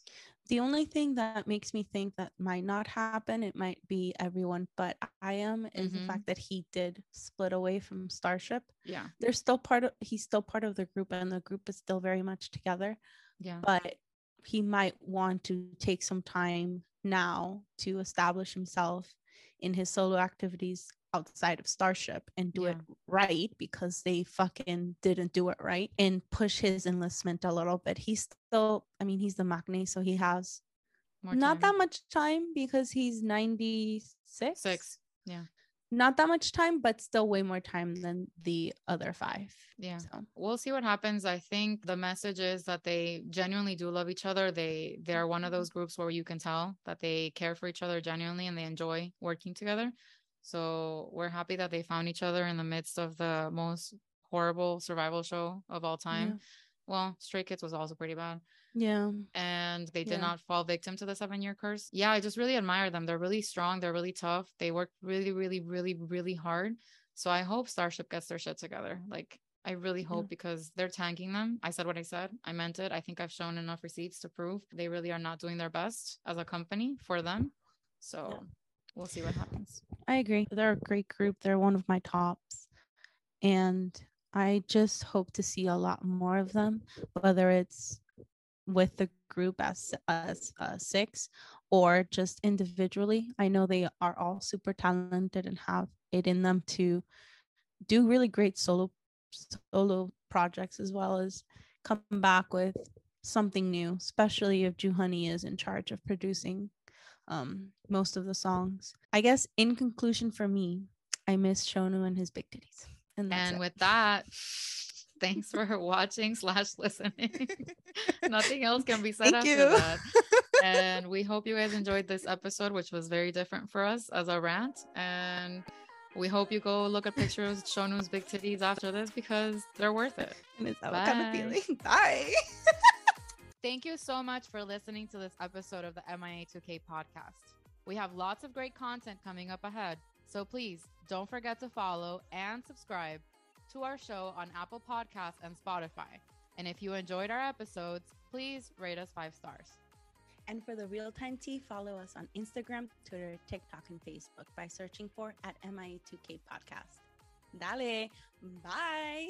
The only thing that makes me think that might not happen, it might be everyone but I.M, is Mhm. the fact that he did split away from Starship. Yeah. They're still part of he's still part of the group and the group is still very much together. Yeah. But he might want to take some time now to establish himself in his solo activities outside of Starship and do it right because they fucking didn't do it right and push his enlistment a little bit. He's still, I mean, he's the maknae, so he has not that much time because he's 96. Six. Yeah. Not that much time, but still way more time than the other five. Yeah. So, we'll see what happens i think the message is that they genuinely do love each other they they're one of those mm-hmm. groups where you can tell that they care for each other genuinely and they enjoy working together so we're happy that they found each other in the midst of the most horrible survival show of all time well stray kids was also pretty bad yeah. and they did Yeah. not fall victim to the seven year curse. Yeah, I just really admire them. They're really strong. They're really tough. They work really, really, really, really hard. So I hope Starship gets their shit together. Like, I really hope because they're tanking them. I said what I said. I meant it. I think I've shown enough receipts to prove they really are not doing their best as a company for them. So Yeah. We'll see what happens. I agree. They're a great group. They're one of my tops. And I just hope to see a lot more of them, whether it's with the group as as uh, six or just individually. I know they are all super talented and have it in them to do really great solo solo projects as well as come back with something new, especially if Joohoney is in charge of producing um most of the songs. I guess in conclusion for me, I miss Shownu and his big titties. And and with that, thanks for watching slash listening. Nothing else can be said Thank after you. that. and we hope you guys enjoyed this episode, which was very different for us as a rant. And we hope you go look at pictures of Shownu's big titties after this because they're worth it. And it's that kind of feeling. Bye. Thank you so much for listening to this episode of the MIA2K podcast. We have lots of great content coming up ahead, so please don't forget to follow and subscribe to our show on Apple Podcasts and Spotify. And if you enjoyed our episodes, please rate us five stars. And for the real time tea, follow us on Instagram, Twitter, TikTok, and Facebook by searching for at MIA2K Podcast. Dale. Bye.